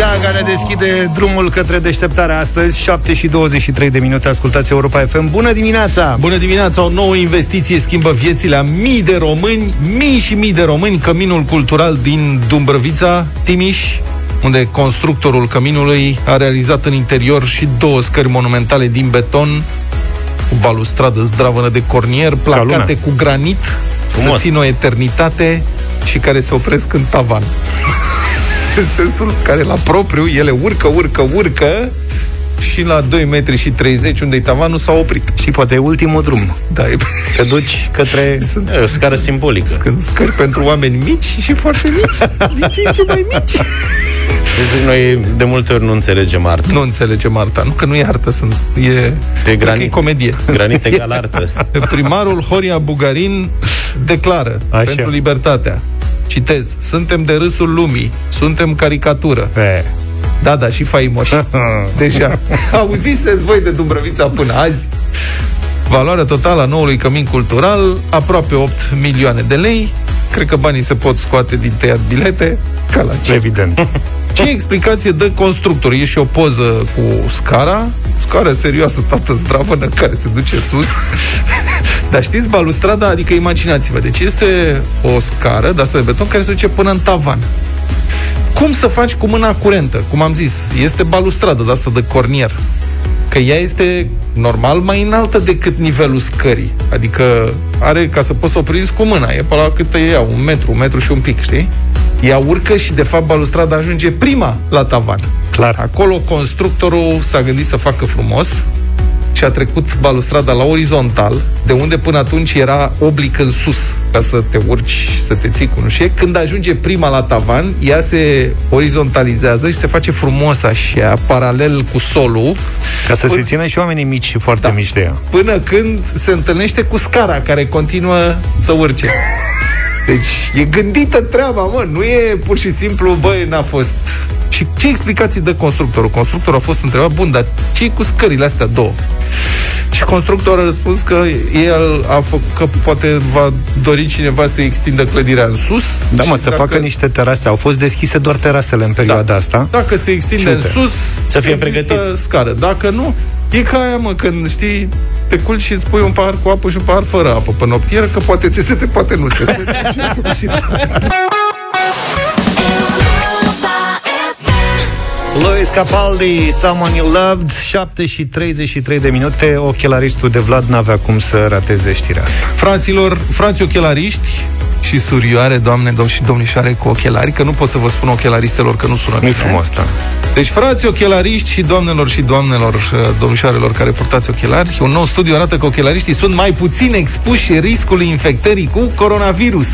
Gaga ne deschide drumul către deșteptarea astăzi 7 și 23 de minute Ascultați Europa FM Bună dimineața! Bună dimineața! O nouă investiție schimbă viețile a mii de români Mii și mii de români Căminul cultural din Dumbrăvița, Timiș unde constructorul căminului a realizat în interior și două scări monumentale din beton cu balustradă zdravănă de cornier, placate cu granit, Frumos. să țin o eternitate și care se opresc în tavan. În sensul care la propriu ele urcă, urcă, urcă și la 2 metri și 30 unde e tavanul s-a oprit. Și poate e ultimul drum. Da, e... Te duci către Sunt... e o scară simbolică. Când scări pentru oameni mici și foarte mici. Din ce în ce mai mici. Deci noi de multe ori nu înțelegem arta. Nu înțelegem arta. Nu că nu e artă, sunt, e, e, granit, e comedie. Granit egal artă. Primarul Horia Bugarin declară Așa. pentru libertatea. Citez. Suntem de râsul lumii. Suntem caricatură. Pe. Da, da, și faimoși. Deja. Auziseți voi de Dumbrăvița până azi? Valoarea totală a noului cămin cultural, aproape 8 milioane de lei. Cred că banii se pot scoate din tăiat bilete, ca la ce. Evident. Ce explicație dă constructor? E și o poză cu scara, scara serioasă, toată zdravănă, care se duce sus. Dar știți, balustrada, adică imaginați-vă, deci este o scară de asta de beton care se duce până în tavan. Cum să faci cu mâna curentă? Cum am zis, este balustradă de asta de cornier. Că ea este normal mai înaltă decât nivelul scării. Adică are ca să poți să o prinzi cu mâna. E pe la cât e ea, un metru, un metru și un pic, știi? Ea urcă și de fapt balustrada ajunge prima la tavan. Clar. Acolo constructorul s-a gândit să facă frumos, și a trecut balustrada la orizontal, de unde până atunci era oblic în sus, ca să te urci și să te ții cu nușie. Când ajunge prima la tavan, ea se orizontalizează și se face frumos așa, paralel cu solul. Ca să până... se țină și oamenii mici și foarte da, mici de ea. Până când se întâlnește cu scara, care continuă să urce. Deci e gândită treaba, mă, nu e pur și simplu, băi, n-a fost și ce explicații dă constructorul? Constructorul a fost întrebat, bun, dar ce cu scările astea două? Și constructorul a răspuns că el a făcut, că poate va dori cineva să extindă clădirea în sus. Da, mă, să dacă... facă niște terase. Au fost deschise doar terasele în perioada da. asta. Dacă se extinde în sus, să fie pregătit. scară. Dacă nu, e ca aia, mă, când știi, te culci și îți pui un pahar cu apă și un pahar fără apă pe noptieră, că poate ți se te, poate nu ți se și Luis Capaldi, Someone You Loved 7 și 33 de minute Ochelaristul de Vlad n-avea cum să rateze știrea asta Fraților, frații ochelariști și surioare, doamne dom- și domnișoare cu ochelari, că nu pot să vă spun ochelaristelor că nu sună bine. Nu frumos, da. Deci, frații ochelariști și doamnelor și doamnelor, uh, domnișoarelor care purtați ochelari, un nou studiu arată că ochelariștii sunt mai puțin expuși riscului infectării cu coronavirus.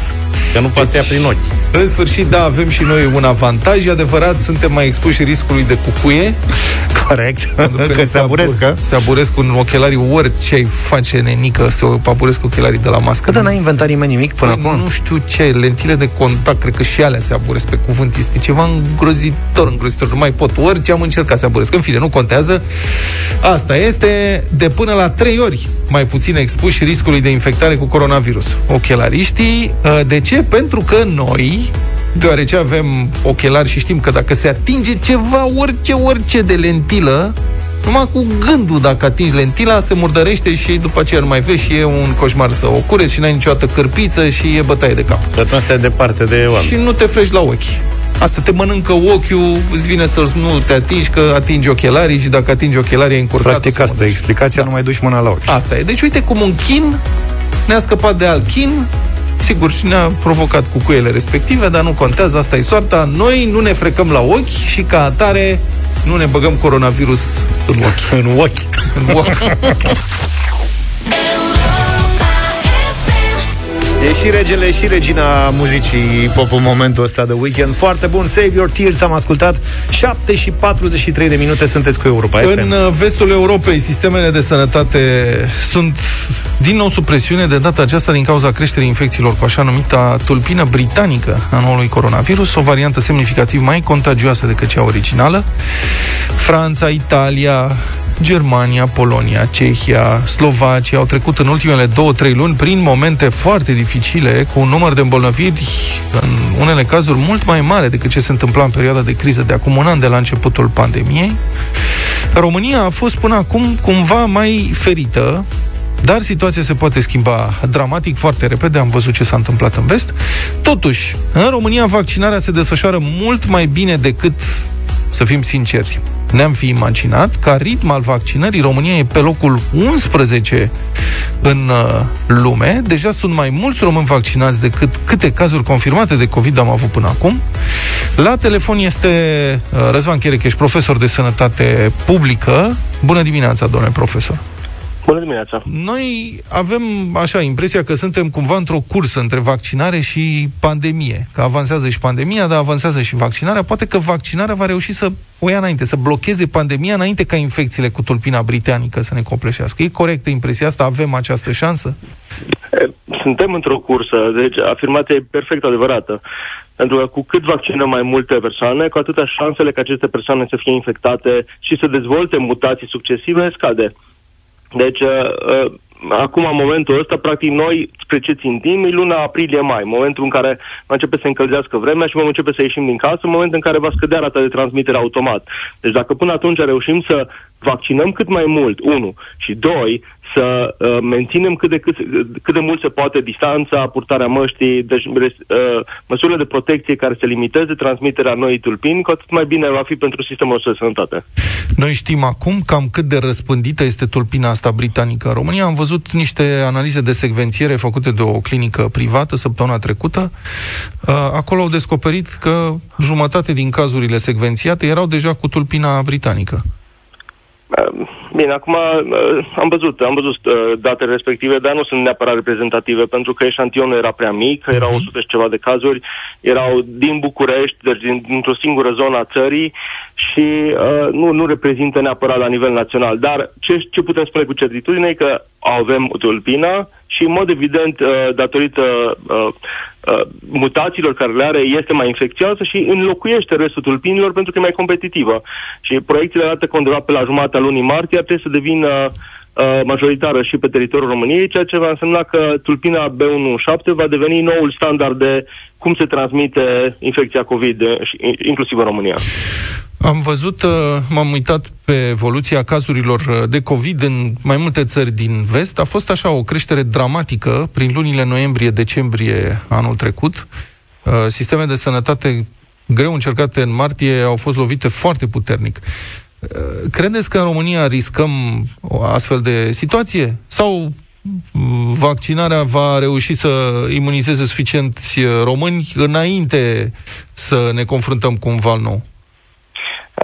Că nu poate deci, prin ochi. În sfârșit, da, avem și noi un avantaj. E adevărat, suntem mai expuși riscului de cucuie. Corect. Că se aburesc, Se aburesc cu ochelarii orice ai face, nenică, se aburesc cu ochelarii de la mască. Dar n-a inventat nimeni nimic până păi, acum? Nu știu ce, lentile de contact, cred că și alea se aburesc pe cuvânt. Este ceva îngrozitor, îngrozitor. Nu mai pot. Orice am încercat se aburesc. În fine, nu contează. Asta este de până la 3 ori mai puțin expuși riscului de infectare cu coronavirus. Ochelariștii, ă, de ce? Pentru că noi, deoarece avem ochelari și știm că dacă se atinge ceva, orice, orice de lentilă, numai cu gândul, dacă atingi lentila, se murdărește și după aceea nu mai vezi și e un coșmar să o cureți și n-ai niciodată cârpiță și e bătaie de cap. Că atunci stai departe de oameni. Și nu te frești la ochi. Asta te mănâncă ochiul, îți vine să nu te atingi, că atingi ochelarii și dacă atingi ochelarii e încurcat. Practic asta e explicația, da. nu mai duci mâna la ochi. Asta e. Deci uite cum un chin ne-a scăpat de alt chin, sigur, și ne-a provocat cu cuiele respective, dar nu contează, asta e soarta. Noi nu ne frecăm la ochi și ca atare nu ne băgăm coronavirus în ochi. în ochi. În ochi. E și regele și regina muzicii pop în momentul ăsta de weekend. Foarte bun, Save Your Tears am ascultat 7 și 43 de minute sunteți cu Europa FM. În uh, vestul Europei, sistemele de sănătate sunt din nou sub presiune de data aceasta din cauza creșterii infecțiilor cu așa numita tulpină britanică a noului coronavirus, o variantă semnificativ mai contagioasă decât cea originală. Franța, Italia, Germania, Polonia, Cehia, Slovacia au trecut în ultimele două-trei luni prin momente foarte dificile, cu un număr de îmbolnăviri, în unele cazuri, mult mai mare decât ce se întâmpla în perioada de criză de acum un an de la începutul pandemiei. România a fost până acum cumva mai ferită, dar situația se poate schimba dramatic foarte repede, am văzut ce s-a întâmplat în vest. Totuși, în România vaccinarea se desfășoară mult mai bine decât, să fim sinceri, ne-am fi imaginat. Ca ritm al vaccinării, România e pe locul 11 în uh, lume. Deja sunt mai mulți români vaccinați decât câte cazuri confirmate de COVID am avut până acum. La telefon este uh, Răzvan Cherecheș, profesor de sănătate publică. Bună dimineața, domnule profesor! Bună dimineața! Noi avem, așa, impresia că suntem cumva într-o cursă între vaccinare și pandemie. Că avansează și pandemia, dar avansează și vaccinarea. Poate că vaccinarea va reuși să o ia înainte, să blocheze pandemia înainte ca infecțiile cu tulpina britanică să ne copleșească. E corectă impresia asta? Avem această șansă? Suntem într-o cursă, deci afirmația e perfect adevărată. Pentru că cu cât vaccinăm mai multe persoane, cu atâta șansele ca aceste persoane să fie infectate și să dezvolte mutații succesive scade. Deci, uh, uh, acum, în momentul ăsta, practic, noi spre ce țintim e luna aprilie-mai, momentul în care va începe să încălzească vremea și vom începe să ieșim din casă, în momentul în care va scădea rata de transmitere automat. Deci dacă până atunci reușim să vaccinăm cât mai mult, unu, și doi, să uh, menținem cât de, cât, cât de mult se poate distanța, purtarea măștii, deci uh, măsurile de protecție care să limiteze transmiterea noii tulpini, cu atât mai bine va fi pentru sistemul nostru de sănătate. Noi știm acum cam cât de răspândită este tulpina asta britanică în România. Am văzut niște analize de secvențiere făcute de o clinică privată săptămâna trecută. Uh, acolo au descoperit că jumătate din cazurile secvențiate erau deja cu tulpina britanică. Uh, bine, acum uh, am văzut, am văzut uh, datele respective, dar nu sunt neapărat reprezentative, pentru că eșantionul era prea mic, erau 100 mhm. și ceva de cazuri, erau din București, deci din, dintr-o singură zonă a țării și uh, nu, nu reprezintă neapărat la nivel național. Dar ce, ce putem spune cu certitudine e că avem tulpina și, în mod evident, uh, datorită uh, uh, mutațiilor care le are, este mai infecțioasă și înlocuiește restul tulpinilor pentru că e mai competitivă. Și proiecțiile arată că undeva pe la jumatea lunii martie trebuie să devină majoritară și pe teritoriul României, ceea ce va însemna că tulpina B17 va deveni noul standard de cum se transmite infecția COVID, inclusiv în România. Am văzut, uh, m-am uitat pe evoluția cazurilor uh, de COVID în mai multe țări din vest. A fost așa o creștere dramatică prin lunile noiembrie-decembrie anul trecut. Uh, sisteme de sănătate greu încercate în martie au fost lovite foarte puternic. Credeți că în România riscăm o astfel de situație? Sau vaccinarea va reuși să imunizeze suficienți români înainte să ne confruntăm cu un val nou?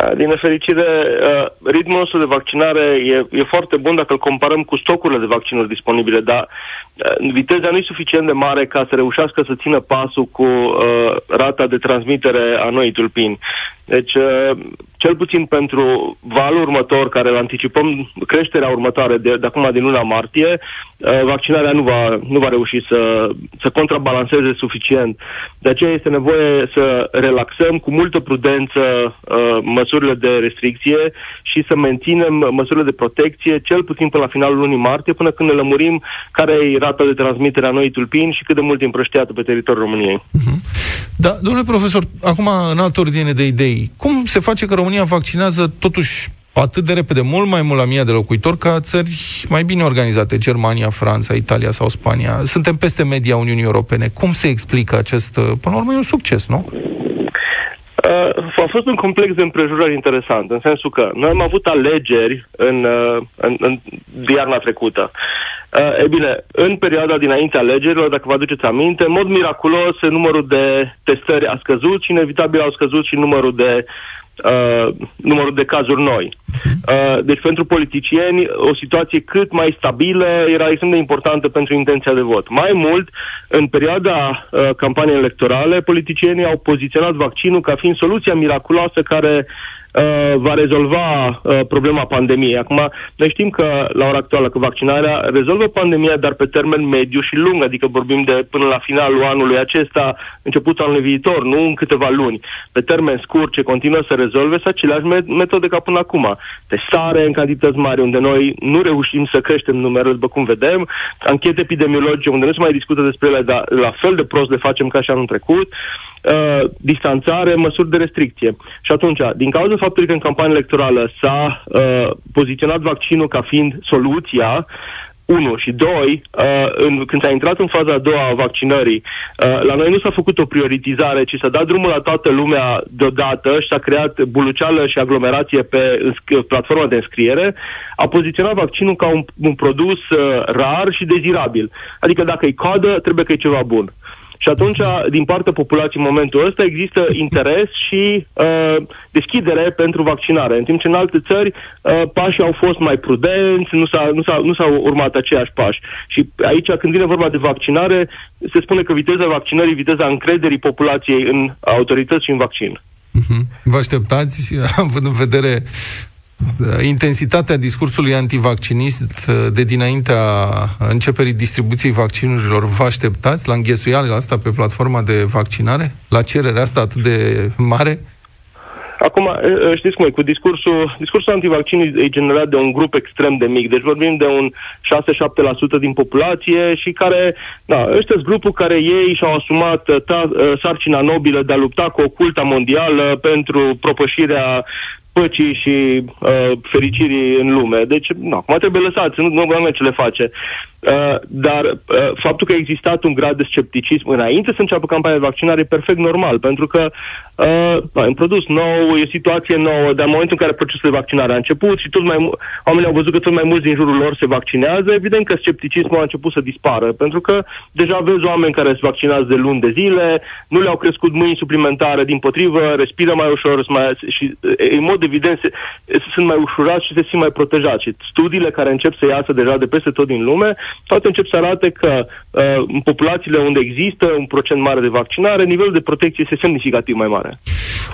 Uh, din nefericire, uh, ritmul nostru de vaccinare e, e foarte bun dacă îl comparăm cu stocurile de vaccinuri disponibile, dar uh, viteza nu e suficient de mare ca să reușească să țină pasul cu uh, rata de transmitere a noii tulpini. Deci, uh, cel puțin pentru valul următor, care îl anticipăm, creșterea următoare de, de acum din luna martie, uh, vaccinarea nu va, nu va reuși să, să contrabalanceze suficient. De aceea este nevoie să relaxăm cu multă prudență uh, măsurile de restricție și să menținem măsurile de protecție, cel puțin până la finalul lunii martie, până când ne lămurim care e rata de transmitere a noii tulpini și cât de mult e împrășteată pe teritoriul României. Uh-huh. Da, domnule profesor, acum în altă ordine de idei, cum se face că România vaccinează totuși atât de repede, mult mai mult la mii de locuitori ca țări mai bine organizate, Germania, Franța, Italia sau Spania. Suntem peste media Uniunii Europene. Cum se explică acest, până la urmă, e un succes, nu? Uh, a fost un complex de împrejurări interesant, în sensul că noi am avut alegeri în, uh, în, în iarna trecută. Uh, e bine, în perioada dinainte alegerilor, dacă vă aduceți aminte, în mod miraculos numărul de testări a scăzut și inevitabil au scăzut și numărul de uh, numărul de cazuri noi. Uh, deci pentru politicieni o situație cât mai stabilă era extrem de importantă pentru intenția de vot. Mai mult, în perioada uh, campaniei electorale, politicienii au poziționat vaccinul ca fiind soluția miraculoasă care uh, va rezolva uh, problema pandemiei. Acum, noi știm că la ora actuală că vaccinarea rezolvă pandemia, dar pe termen mediu și lung, adică vorbim de până la finalul anului acesta, începutul anului viitor, nu în câteva luni. Pe termen scurt, ce continuă să rezolve, sunt aceleași metode ca până acum. Testare în cantități mari, unde noi nu reușim să creștem numărul, după cum vedem, anchete epidemiologice, unde nu se mai discută despre ele, dar la fel de prost le facem ca și anul trecut, uh, distanțare, măsuri de restricție. Și atunci, din cauza faptului că în campania electorală s-a uh, poziționat vaccinul ca fiind soluția, 1 și 2, uh, în, când s-a intrat în faza a doua a vaccinării, uh, la noi nu s-a făcut o prioritizare, ci s-a dat drumul la toată lumea deodată și s-a creat buluceală și aglomerație pe platforma de înscriere, a poziționat vaccinul ca un, un produs uh, rar și dezirabil. Adică dacă e coadă, trebuie că e ceva bun. Și atunci, din partea populației în momentul ăsta, există interes și uh, deschidere pentru vaccinare. În timp ce în alte țări uh, pașii au fost mai prudenți, nu, s-a, nu, s-a, nu s-au urmat aceiași pași. Și aici, când vine vorba de vaccinare, se spune că viteza vaccinării, viteza încrederii populației în autorități și în vaccin. Uh-huh. Vă așteptați, având în vedere intensitatea discursului antivaccinist uh, de dinaintea începerii distribuției vaccinurilor, vă așteptați la înghesuiala asta pe platforma de vaccinare? La cererea asta atât de mare? Acum, știți cum e, cu discursul, discursul antivaccin e generat de un grup extrem de mic, deci vorbim de un 6-7% din populație și care, da, ăștia sunt grupul care ei și-au asumat ta, sarcina nobilă de a lupta cu oculta mondială pentru propășirea păcii și uh, fericirii în lume. Deci, nu, acum trebuie lăsați, nu, nu ce le face. Uh, dar uh, faptul că a existat un grad de scepticism înainte să înceapă campania de vaccinare e perfect normal, pentru că uh, e un produs nou, e o situație nouă, dar în momentul în care procesul de vaccinare a început și tot mai oamenii au văzut că tot mai mulți din jurul lor se vaccinează, evident că scepticismul a început să dispară, pentru că deja vezi oameni care se vaccinează de luni de zile, nu le-au crescut mâini suplimentare, din potrivă, respiră mai ușor mai, și în mod evident se, sunt mai ușurați și se simt mai protejați. Și studiile care încep să iasă deja de peste tot din lume toate încep să arate că uh, în populațiile unde există un procent mare de vaccinare, nivelul de protecție este semnificativ mai mare.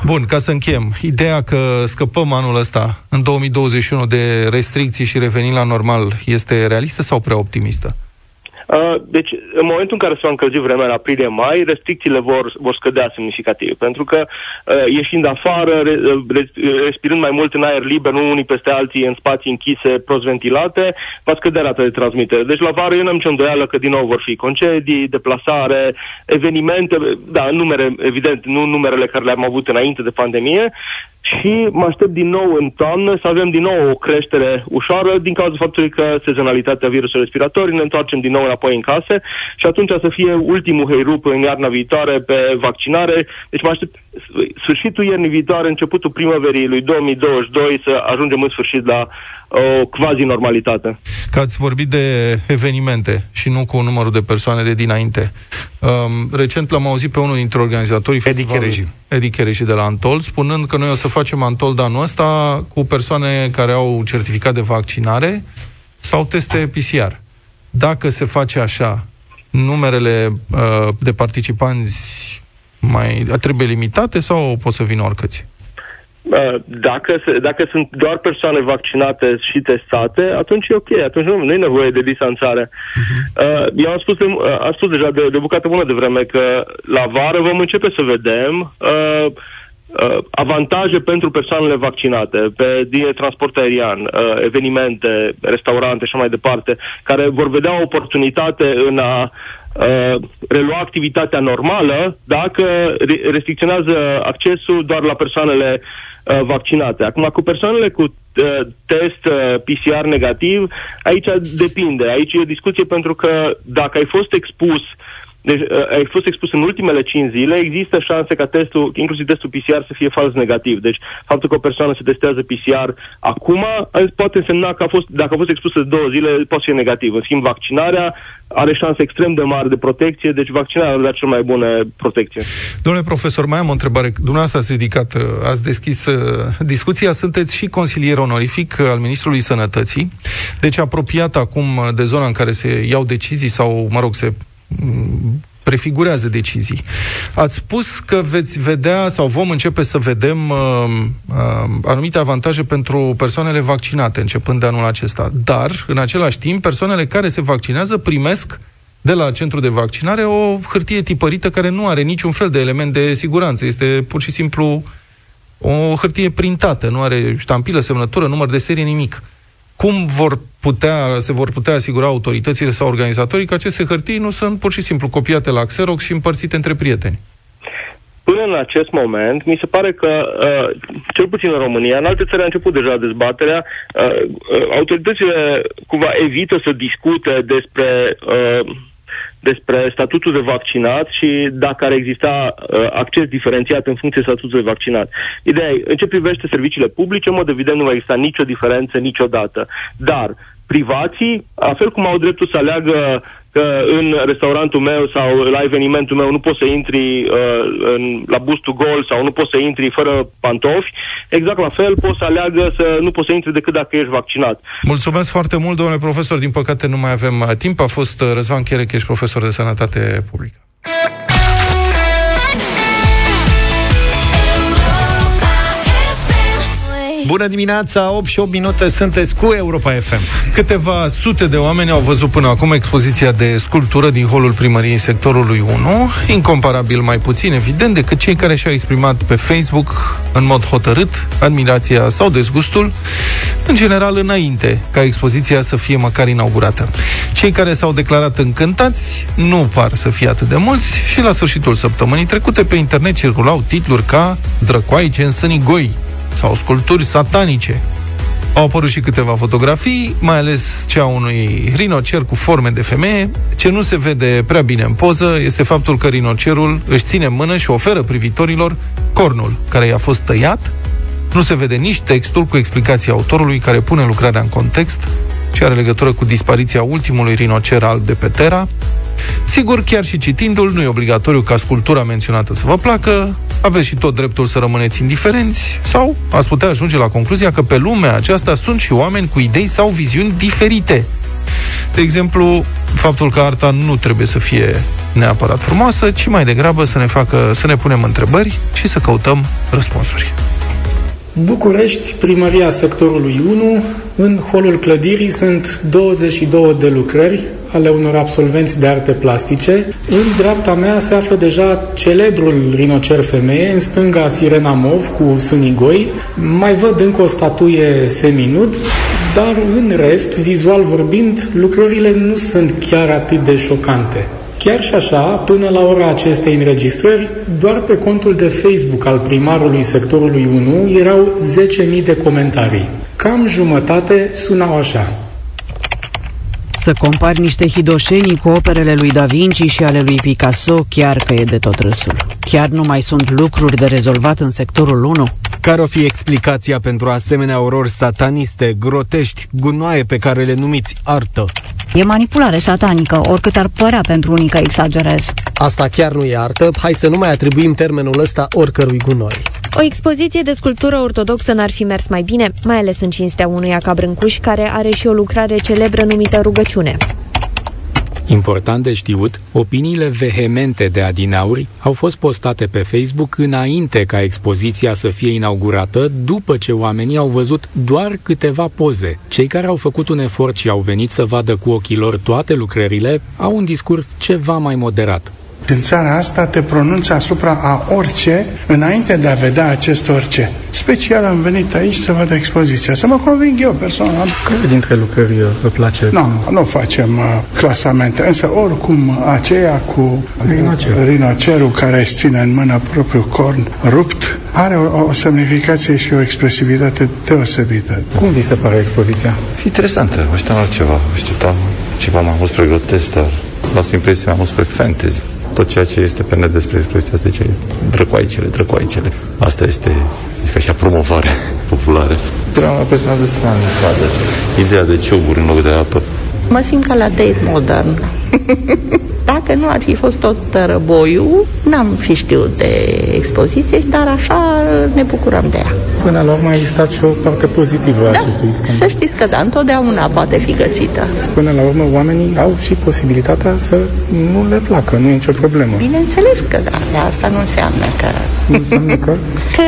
Bun, ca să încheiem, ideea că scăpăm anul ăsta, în 2021, de restricții și revenim la normal, este realistă sau prea optimistă? Uh, deci, în momentul în care se va încălzi vremea în aprilie-mai, restricțiile vor, vor scădea semnificativ, pentru că uh, ieșind afară, respirând mai mult în aer liber, nu unii peste alții în spații închise, prost ventilate, va scădea rata de transmitere. Deci la vară eu n-am nicio îndoială că din nou vor fi concedii, deplasare, evenimente, da, numere, evident, nu numerele care le-am avut înainte de pandemie, și mă aștept din nou în toamnă să avem din nou o creștere ușoară din cauza faptului că sezonalitatea virusului respirator ne întoarcem din nou înapoi în case și atunci să fie ultimul heirup în iarna viitoare pe vaccinare. Deci mă aștept sfârșitul iernii viitoare, începutul primăverii lui 2022 să ajungem în sfârșit la o quasi-normalitate. Că ați vorbit de evenimente și nu cu numărul de persoane de dinainte. Um, recent l-am auzit pe unul dintre organizatorii Edi Chereji. Edi Chereji de la Antol, spunând că noi o să facem Antol de anul ăsta cu persoane care au certificat de vaccinare sau teste PCR. Dacă se face așa, numerele uh, de participanți mai trebuie limitate sau pot să vină oricăți? Dacă, se, dacă sunt doar persoane vaccinate și testate, atunci e ok, atunci nu, nu e nevoie de distanțare. Uh-huh. Eu am spus, de, am spus deja de, de bucată bună de vreme că la vară vom începe să vedem uh, uh, avantaje pentru persoanele vaccinate pe din transport aerian, uh, evenimente, restaurante și așa mai departe, care vor vedea o oportunitate în a Uh, relua activitatea normală dacă restricționează accesul doar la persoanele uh, vaccinate. Acum, cu persoanele cu uh, test uh, PCR negativ, aici depinde. Aici e o discuție pentru că dacă ai fost expus uh, deci uh, ai fost expus în ultimele 5 zile, există șanse ca testul, inclusiv testul PCR, să fie fals negativ. Deci faptul că o persoană se testează PCR acum poate însemna că a fost, dacă a fost expusă de două zile, poate fi negativ. În schimb, vaccinarea are șanse extrem de mari de protecție, deci vaccinarea are cea mai bună protecție. Domnule profesor, mai am o întrebare. Dumneavoastră ați ridicat, uh, ați deschis uh, discuția, sunteți și consilier onorific al Ministrului Sănătății, deci apropiat acum de zona în care se iau decizii sau, mă rog, se prefigurează decizii. Ați spus că veți vedea sau vom începe să vedem uh, uh, anumite avantaje pentru persoanele vaccinate începând de anul acesta. Dar, în același timp, persoanele care se vaccinează primesc de la centru de vaccinare o hârtie tipărită care nu are niciun fel de element de siguranță. Este pur și simplu o hârtie printată, nu are ștampilă, semnătură, număr de serie, nimic. Cum vor putea, se vor putea asigura autoritățile sau organizatorii că aceste hârtii nu sunt pur și simplu copiate la Xerox și împărțite între prieteni? Până în acest moment, mi se pare că, uh, cel puțin în România, în alte țări a început deja dezbaterea, uh, uh, autoritățile cumva evită să discute despre uh, despre statutul de vaccinat și dacă ar exista uh, acces diferențiat în funcție de statutul de vaccinat. Ideea e, în ce privește serviciile publice, în mod evident nu va exista nicio diferență niciodată. Dar privații, la fel cum au dreptul să aleagă că în restaurantul meu sau la evenimentul meu nu poți să intri uh, în, la bustul gol sau nu poți să intri fără pantofi, exact la fel poți să aleagă să nu poți să intri decât dacă ești vaccinat. Mulțumesc foarte mult, domnule profesor. Din păcate nu mai avem uh, timp. A fost uh, Răzvan Cherecheș, profesor de sănătate publică. Bună dimineața, 8 și 8 minute, sunteți cu Europa FM. Câteva sute de oameni au văzut până acum expoziția de sculptură din holul primăriei sectorului 1, incomparabil mai puțin, evident, decât cei care și-au exprimat pe Facebook în mod hotărât admirația sau dezgustul, în general înainte ca expoziția să fie măcar inaugurată. Cei care s-au declarat încântați nu par să fie atât de mulți și la sfârșitul săptămânii trecute pe internet circulau titluri ca Drăcoaice în Sănigoi, sau sculpturi satanice. Au apărut și câteva fotografii, mai ales cea unui rinocer cu forme de femeie. Ce nu se vede prea bine în poză este faptul că rinocerul își ține în mână și oferă privitorilor cornul care i-a fost tăiat. Nu se vede nici textul cu explicația autorului care pune lucrarea în context și are legătură cu dispariția ultimului rinocer alb de pe Terra. Sigur, chiar și citindu-l, nu e obligatoriu ca sculptura menționată să vă placă, aveți și tot dreptul să rămâneți indiferenți sau ați putea ajunge la concluzia că pe lumea aceasta sunt și oameni cu idei sau viziuni diferite. De exemplu, faptul că arta nu trebuie să fie neapărat frumoasă, ci mai degrabă să ne facă să ne punem întrebări și să căutăm răspunsuri. București, primăria sectorului 1, în holul clădirii sunt 22 de lucrări ale unor absolvenți de arte plastice. În dreapta mea se află deja celebrul rinocer femeie, în stânga Sirena Mov cu Sunigoi. Mai văd încă o statuie seminud, dar în rest, vizual vorbind, lucrările nu sunt chiar atât de șocante. Chiar și așa, până la ora acestei înregistrări, doar pe contul de Facebook al primarului sectorului 1 erau 10.000 de comentarii. Cam jumătate sunau așa. Să compari niște hidoșenii cu operele lui Da Vinci și ale lui Picasso, chiar că e de tot râsul. Chiar nu mai sunt lucruri de rezolvat în sectorul 1? Care o fi explicația pentru asemenea orori sataniste, grotești, gunoaie pe care le numiți artă? E manipulare satanică, oricât ar părea pentru unii că exagerez. Asta chiar nu e artă, hai să nu mai atribuim termenul ăsta oricărui gunoi. O expoziție de sculptură ortodoxă n-ar fi mers mai bine, mai ales în cinstea unuia ca Brâncuș, care are și o lucrare celebră numită Rugăciune. Important de știut, opiniile vehemente de adinauri au fost postate pe Facebook înainte ca expoziția să fie inaugurată, după ce oamenii au văzut doar câteva poze. Cei care au făcut un efort și au venit să vadă cu ochii lor toate lucrările au un discurs ceva mai moderat. În țara asta te pronunți asupra a orice înainte de a vedea acest orice. Special am venit aici să văd expoziția, să mă conving eu personal. Care dintre lucrări vă place? Nu, nu facem uh, clasamente, însă oricum aceea cu Rinocerul. rinocerul care își ține în mână propriul corn rupt are o, o semnificație și o expresivitate deosebită. Cum vi se pare expoziția? Interesantă, așteptam altceva, așteptam ceva mai mult spre grotesc, dar las impresia mai mult spre fantasy tot ceea ce este pe net despre expresia asta, zice drăcoaicele, drăcoaicele. Asta este, să zic așa, promovare populară. Era mai personal de să Ideea de ciuburi în loc de apă. Mă simt ca la date modern. Dacă nu ar fi fost tot răboiul, n-am fi știut de expoziție, dar așa ne bucurăm de ea. Până la urmă a existat și o parte pozitivă a Da, acestui scandal. să știți că da, întotdeauna poate fi găsită. Până la urmă, oamenii au și posibilitatea să nu le placă, nu e nicio problemă. Bineînțeles că da, de asta nu înseamnă că... Nu înseamnă că... Că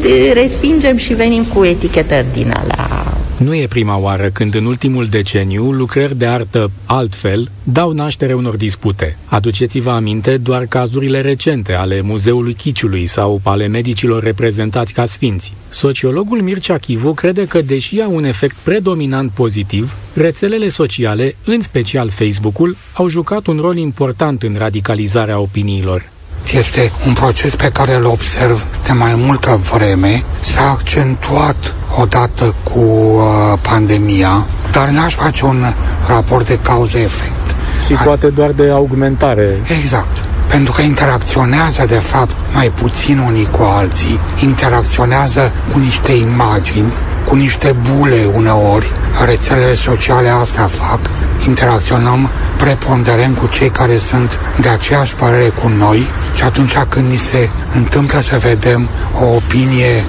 de, respingem și venim cu etichetări din alea Nu e prima oară când în ultimul deceniu lucrări de artă altfel dau naștere unor dispute. Aduceți-vă aminte doar cazurile recente ale Muzeului Chiciului sau ale medicilor reprezentați ca sfinți. Sociologul Mircea Chivu crede că, deși au un efect predominant pozitiv, rețelele sociale, în special Facebook-ul, au jucat un rol important în radicalizarea opiniilor. Este un proces pe care îl observ de mai multă vreme. S-a accentuat odată cu uh, pandemia, dar n-aș face un raport de cauză-efect. Și poate doar de augmentare. Exact. Pentru că interacționează, de fapt, mai puțin unii cu alții, interacționează cu niște imagini, cu niște bule uneori. Rețelele sociale asta fac. Interacționăm preponderent cu cei care sunt de aceeași părere cu noi și atunci când ni se întâmplă să vedem o opinie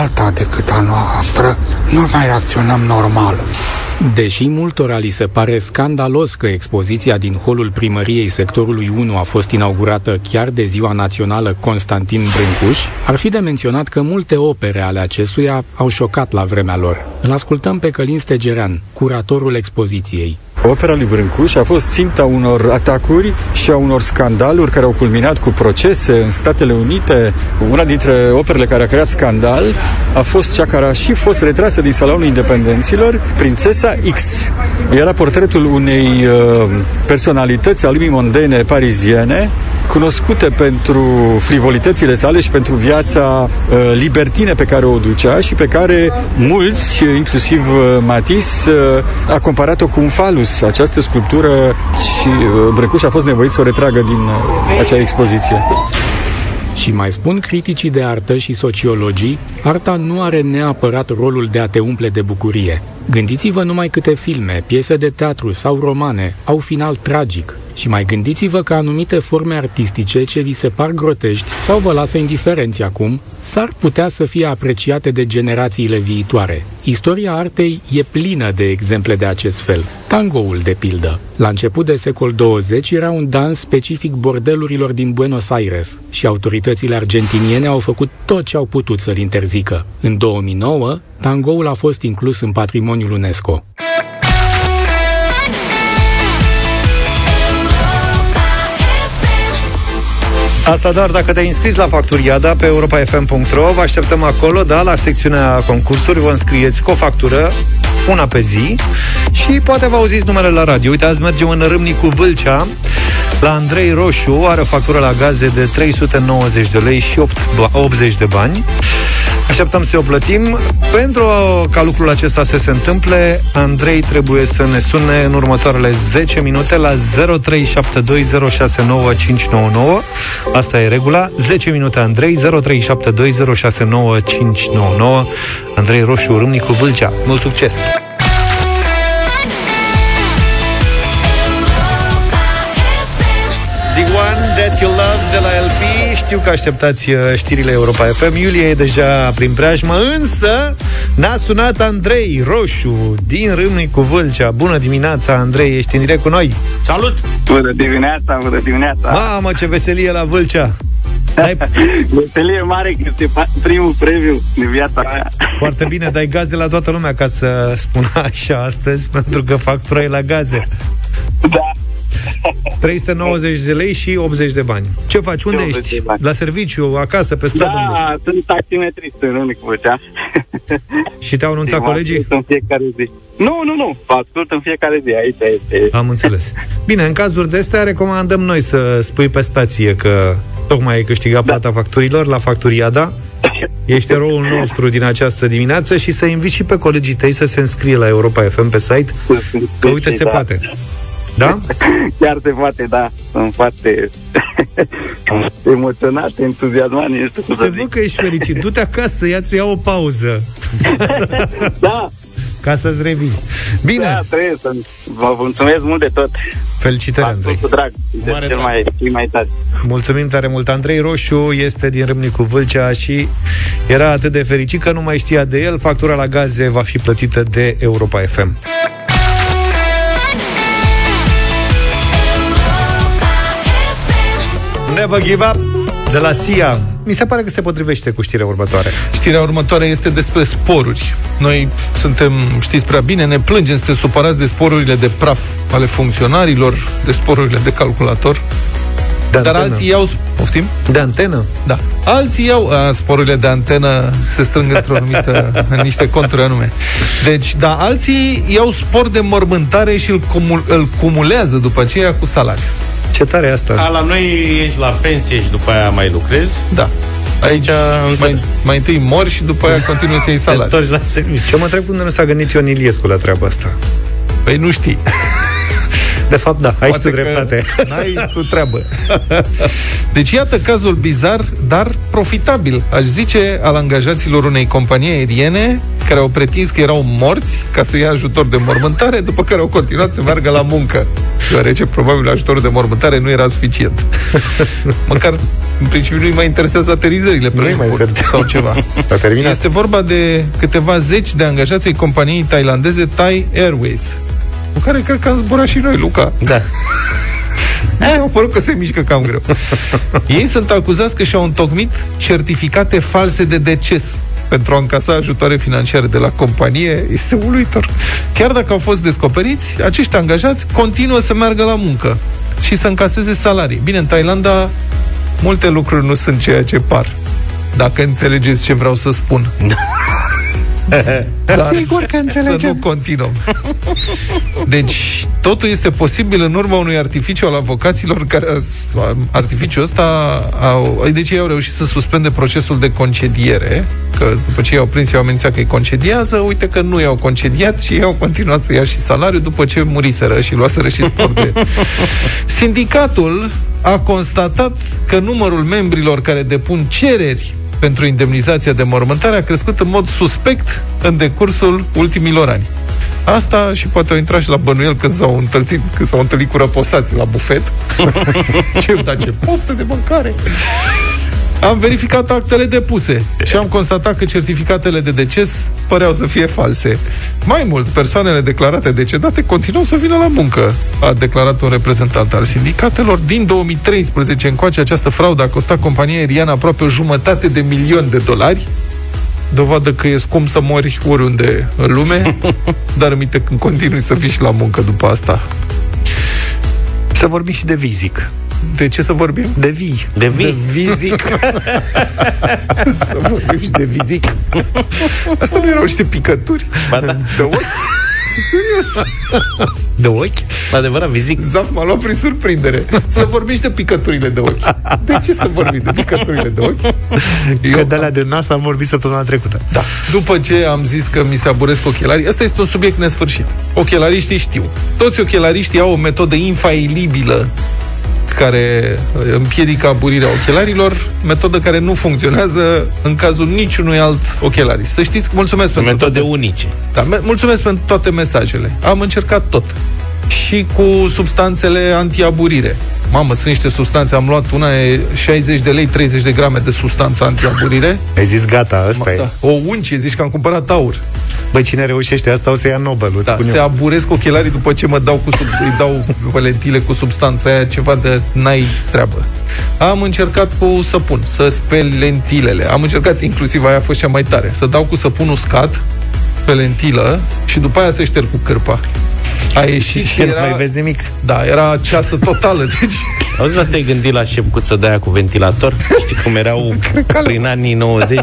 alta decât a noastră, nu mai reacționăm normal. Deși multora li se pare scandalos că expoziția din holul primăriei sectorului 1 a fost inaugurată chiar de ziua națională Constantin Brâncuș, ar fi de menționat că multe opere ale acestuia au șocat la vremea lor. Îl ascultăm pe Călin Stegerean, curatorul expoziției. Opera lui Brâncuș a fost ținta unor atacuri și a unor scandaluri care au culminat cu procese în Statele Unite. Una dintre operele care a creat scandal a fost cea care a și fost retrasă din Salonul Independenților, Prințesa X. Era portretul unei uh, personalități a lumii mondene pariziene, cunoscute pentru frivolitățile sale și pentru viața uh, libertine pe care o ducea și pe care mulți, inclusiv uh, Matis, uh, a comparat-o cu un falus, această sculptură și uh, Brăcuș a fost nevoit să o retragă din uh, acea expoziție. Și mai spun criticii de artă și sociologii, arta nu are neapărat rolul de a te umple de bucurie. Gândiți-vă numai câte filme, piese de teatru sau romane au final tragic. Și mai gândiți-vă că anumite forme artistice ce vi se par grotești sau vă lasă indiferenți acum, s-ar putea să fie apreciate de generațiile viitoare. Istoria artei e plină de exemple de acest fel. Tangoul, de pildă. La început de secol 20 era un dans specific bordelurilor din Buenos Aires și autoritățile argentiniene au făcut tot ce au putut să-l interzică. În 2009, tangoul a fost inclus în patrimoniul UNESCO. Asta doar dacă te-ai înscris la Facturiada pe europa.fm.ro Vă așteptăm acolo, da, la secțiunea concursuri Vă înscrieți cu o factură, una pe zi Și poate vă auziți numele la radio. Uite, azi mergem în Râmnicu Vâlcea. La Andrei Roșu Are o factură la gaze de 390 de lei și 8, 80 de bani Așteptăm să o plătim. Pentru ca lucrul acesta să se întâmple, Andrei trebuie să ne sune în următoarele 10 minute la 0372069599. Asta e regula. 10 minute Andrei, 0372069599. Andrei Roșu, Râmnicu Vâlcea. Mult succes! Știu că așteptați uh, știrile Europa FM Iulie e deja prin preajmă Însă n-a sunat Andrei Roșu Din Râmnicu Vâlcea. Bună dimineața, Andrei, ești în direct cu noi. Salut! Bună dimineața, bună dimineața! Mamă, ce veselie la Vâlcea! Dai... Veselie mare că este primul premiu din viața mea. Foarte bine, dai gaze la toată lumea Ca să spun așa astăzi Pentru că factura e la gaze. Da 390 de lei și 80 de bani. Ce faci? Unde ești? La serviciu, acasă, pe stradă? Da, unde sunt taximetrist în Râmnicu Vâlcea. Și te-au anunțat Și colegii? În fiecare zi. Nu, nu, nu, vă ascult în fiecare zi, aici este. Am înțeles. Bine, în cazuri de astea recomandăm noi să spui pe stație că tocmai ai câștigat da. plata facturilor la Facturiada. Ești eroul nostru din această dimineață și să inviți și pe colegii tăi să se înscrie la Europa FM pe site, că uite, se Da. poate. Da? Chiar se poate, da. Sunt foarte emoționat, entuziasmat, nu știu cum Te să văd zic. că ești fericit. Du-te acasă, ia, ia o pauză. Da, Ca ca să-ți revii. Bine. Da, trebuie să vă mulțumesc mult de tot. Felicitări, Ascult Andrei. cu drag. Sunteți cel mai, cel mai tare. Mulțumim tare mult. Andrei Roșu este din Râmnicu Vâlcea și era atât de fericit că nu mai știa de el. Factura la gaze va fi plătită de Europa FM. Never give up de la SIA. Mi se pare că se potrivește cu știrea următoare. Știrea următoare este despre sporuri. Noi suntem, știți prea bine, ne plângem, suntem supărați de sporurile de praf ale funcționarilor, de sporurile de calculator. De Dar antenă. alții iau... Poftim? De antenă? Da. Alții iau... A, sporurile de antenă se strâng într-o anumită, în niște conturi anume. Deci, da, alții iau spor de mormântare și îl, cumul, îl cumulează după aceea cu salariu. Ce tare e asta? A, la noi ești la pensie și după aia mai lucrezi. Da. Aici mai, mai întâi mori și după aia continui să iei salariu. întorci la serviciu. Ce mă întreb cum nu s-a gândit Ion Iliescu la treaba asta. Păi nu știi. De fapt, da, ai și tu Poate că dreptate. N-ai tu treabă. Deci iată cazul bizar, dar profitabil, aș zice, al angajaților unei companii aeriene care au pretins că erau morți ca să ia ajutor de mormântare, după care au continuat să meargă la muncă, deoarece probabil ajutorul de mormântare nu era suficient. Măcar în principiu nu-i mai interesează aterizările pe Nu-i mai locuri sau ceva. S-a terminat. Este vorba de câteva zeci de angajați ai companiei tailandeze Thai Airways, cu care cred că am zburat și noi, Luca. Da. Au părut că se mișcă cam greu. Ei sunt acuzați că și-au întocmit certificate false de deces pentru a încasa ajutoare financiare de la companie este uluitor. Chiar dacă au fost descoperiți, acești angajați continuă să meargă la muncă și să încaseze salarii. Bine, în Thailanda multe lucruri nu sunt ceea ce par. Dacă înțelegeți ce vreau să spun. Dar Sigur că Să înțelegem. nu continuăm. Deci, totul este posibil în urma unui artificiu al avocaților care artificiul ăsta au, deci ei au reușit să suspende procesul de concediere, că după ce i-au prins, i-au amenințat că îi concediază, uite că nu i-au concediat și ei au continuat să ia și salariu după ce muriseră și luaseră și spor de... Sindicatul a constatat că numărul membrilor care depun cereri pentru indemnizația de mormântare a crescut în mod suspect în decursul ultimilor ani. Asta și poate au intrat și la bănuiel când s-au întâlnit, când s-au întâlnit cu răposați la bufet. ce, dar ce poftă de mâncare! Am verificat actele depuse și am constatat că certificatele de deces păreau să fie false. Mai mult, persoanele declarate decedate continuau să vină la muncă, a declarat un reprezentant al sindicatelor. Din 2013 încoace, această fraudă a costat compania aeriană aproape o jumătate de milion de dolari, dovadă că e scump să mori oriunde în lume, dar aminte când continui să fii și la muncă după asta. Să vorbim și de vizic. De ce să vorbim? De vii. De vii. De vizic. să vorbim și de vizic. Asta nu erau niște picături? Ba da. De ochi? Serios? De ochi? Adevărat, vizic. Zaf m-a luat prin surprindere. Să vorbim și de picăturile de ochi. De ce să vorbim de picăturile de ochi? Că de alea de nas am vorbit săptămâna trecută. Da. După ce am zis că mi se aburesc ochelarii, ăsta este un subiect nesfârșit. Ochelariștii știu. Toți ochelariștii au o metodă infailibilă care împiedică aburirea ochelarilor, metodă care nu funcționează în cazul niciunui alt ochelari. Să știți că mulțumesc Sunt pentru metode toate, unice. da, me- mulțumesc pentru toate mesajele. Am încercat tot. Și cu substanțele antiaburire. Mamă, sunt niște substanțe, am luat una e 60 de lei, 30 de grame de substanță antiaburire. Ai zis gata, asta e. Da. O uncie, zici că am cumpărat aur. Băi, cine reușește asta o să ia Nobelul. Da, spun se eu. aburesc ochelarii după ce mă dau cu sub, îi dau pe lentile cu substanța aia, ceva de n-ai treabă. Am încercat cu săpun, să speli lentilele. Am încercat, inclusiv aia a fost cea mai tare, să dau cu săpun uscat pe lentilă și după aia să șterg cu cârpa. A ieșit și Și nu era... mai vezi nimic. Da, era ceață totală, deci... Auzi, dar te-ai gândit la șepcuță de aia cu ventilator? Știi cum erau prin anii 90?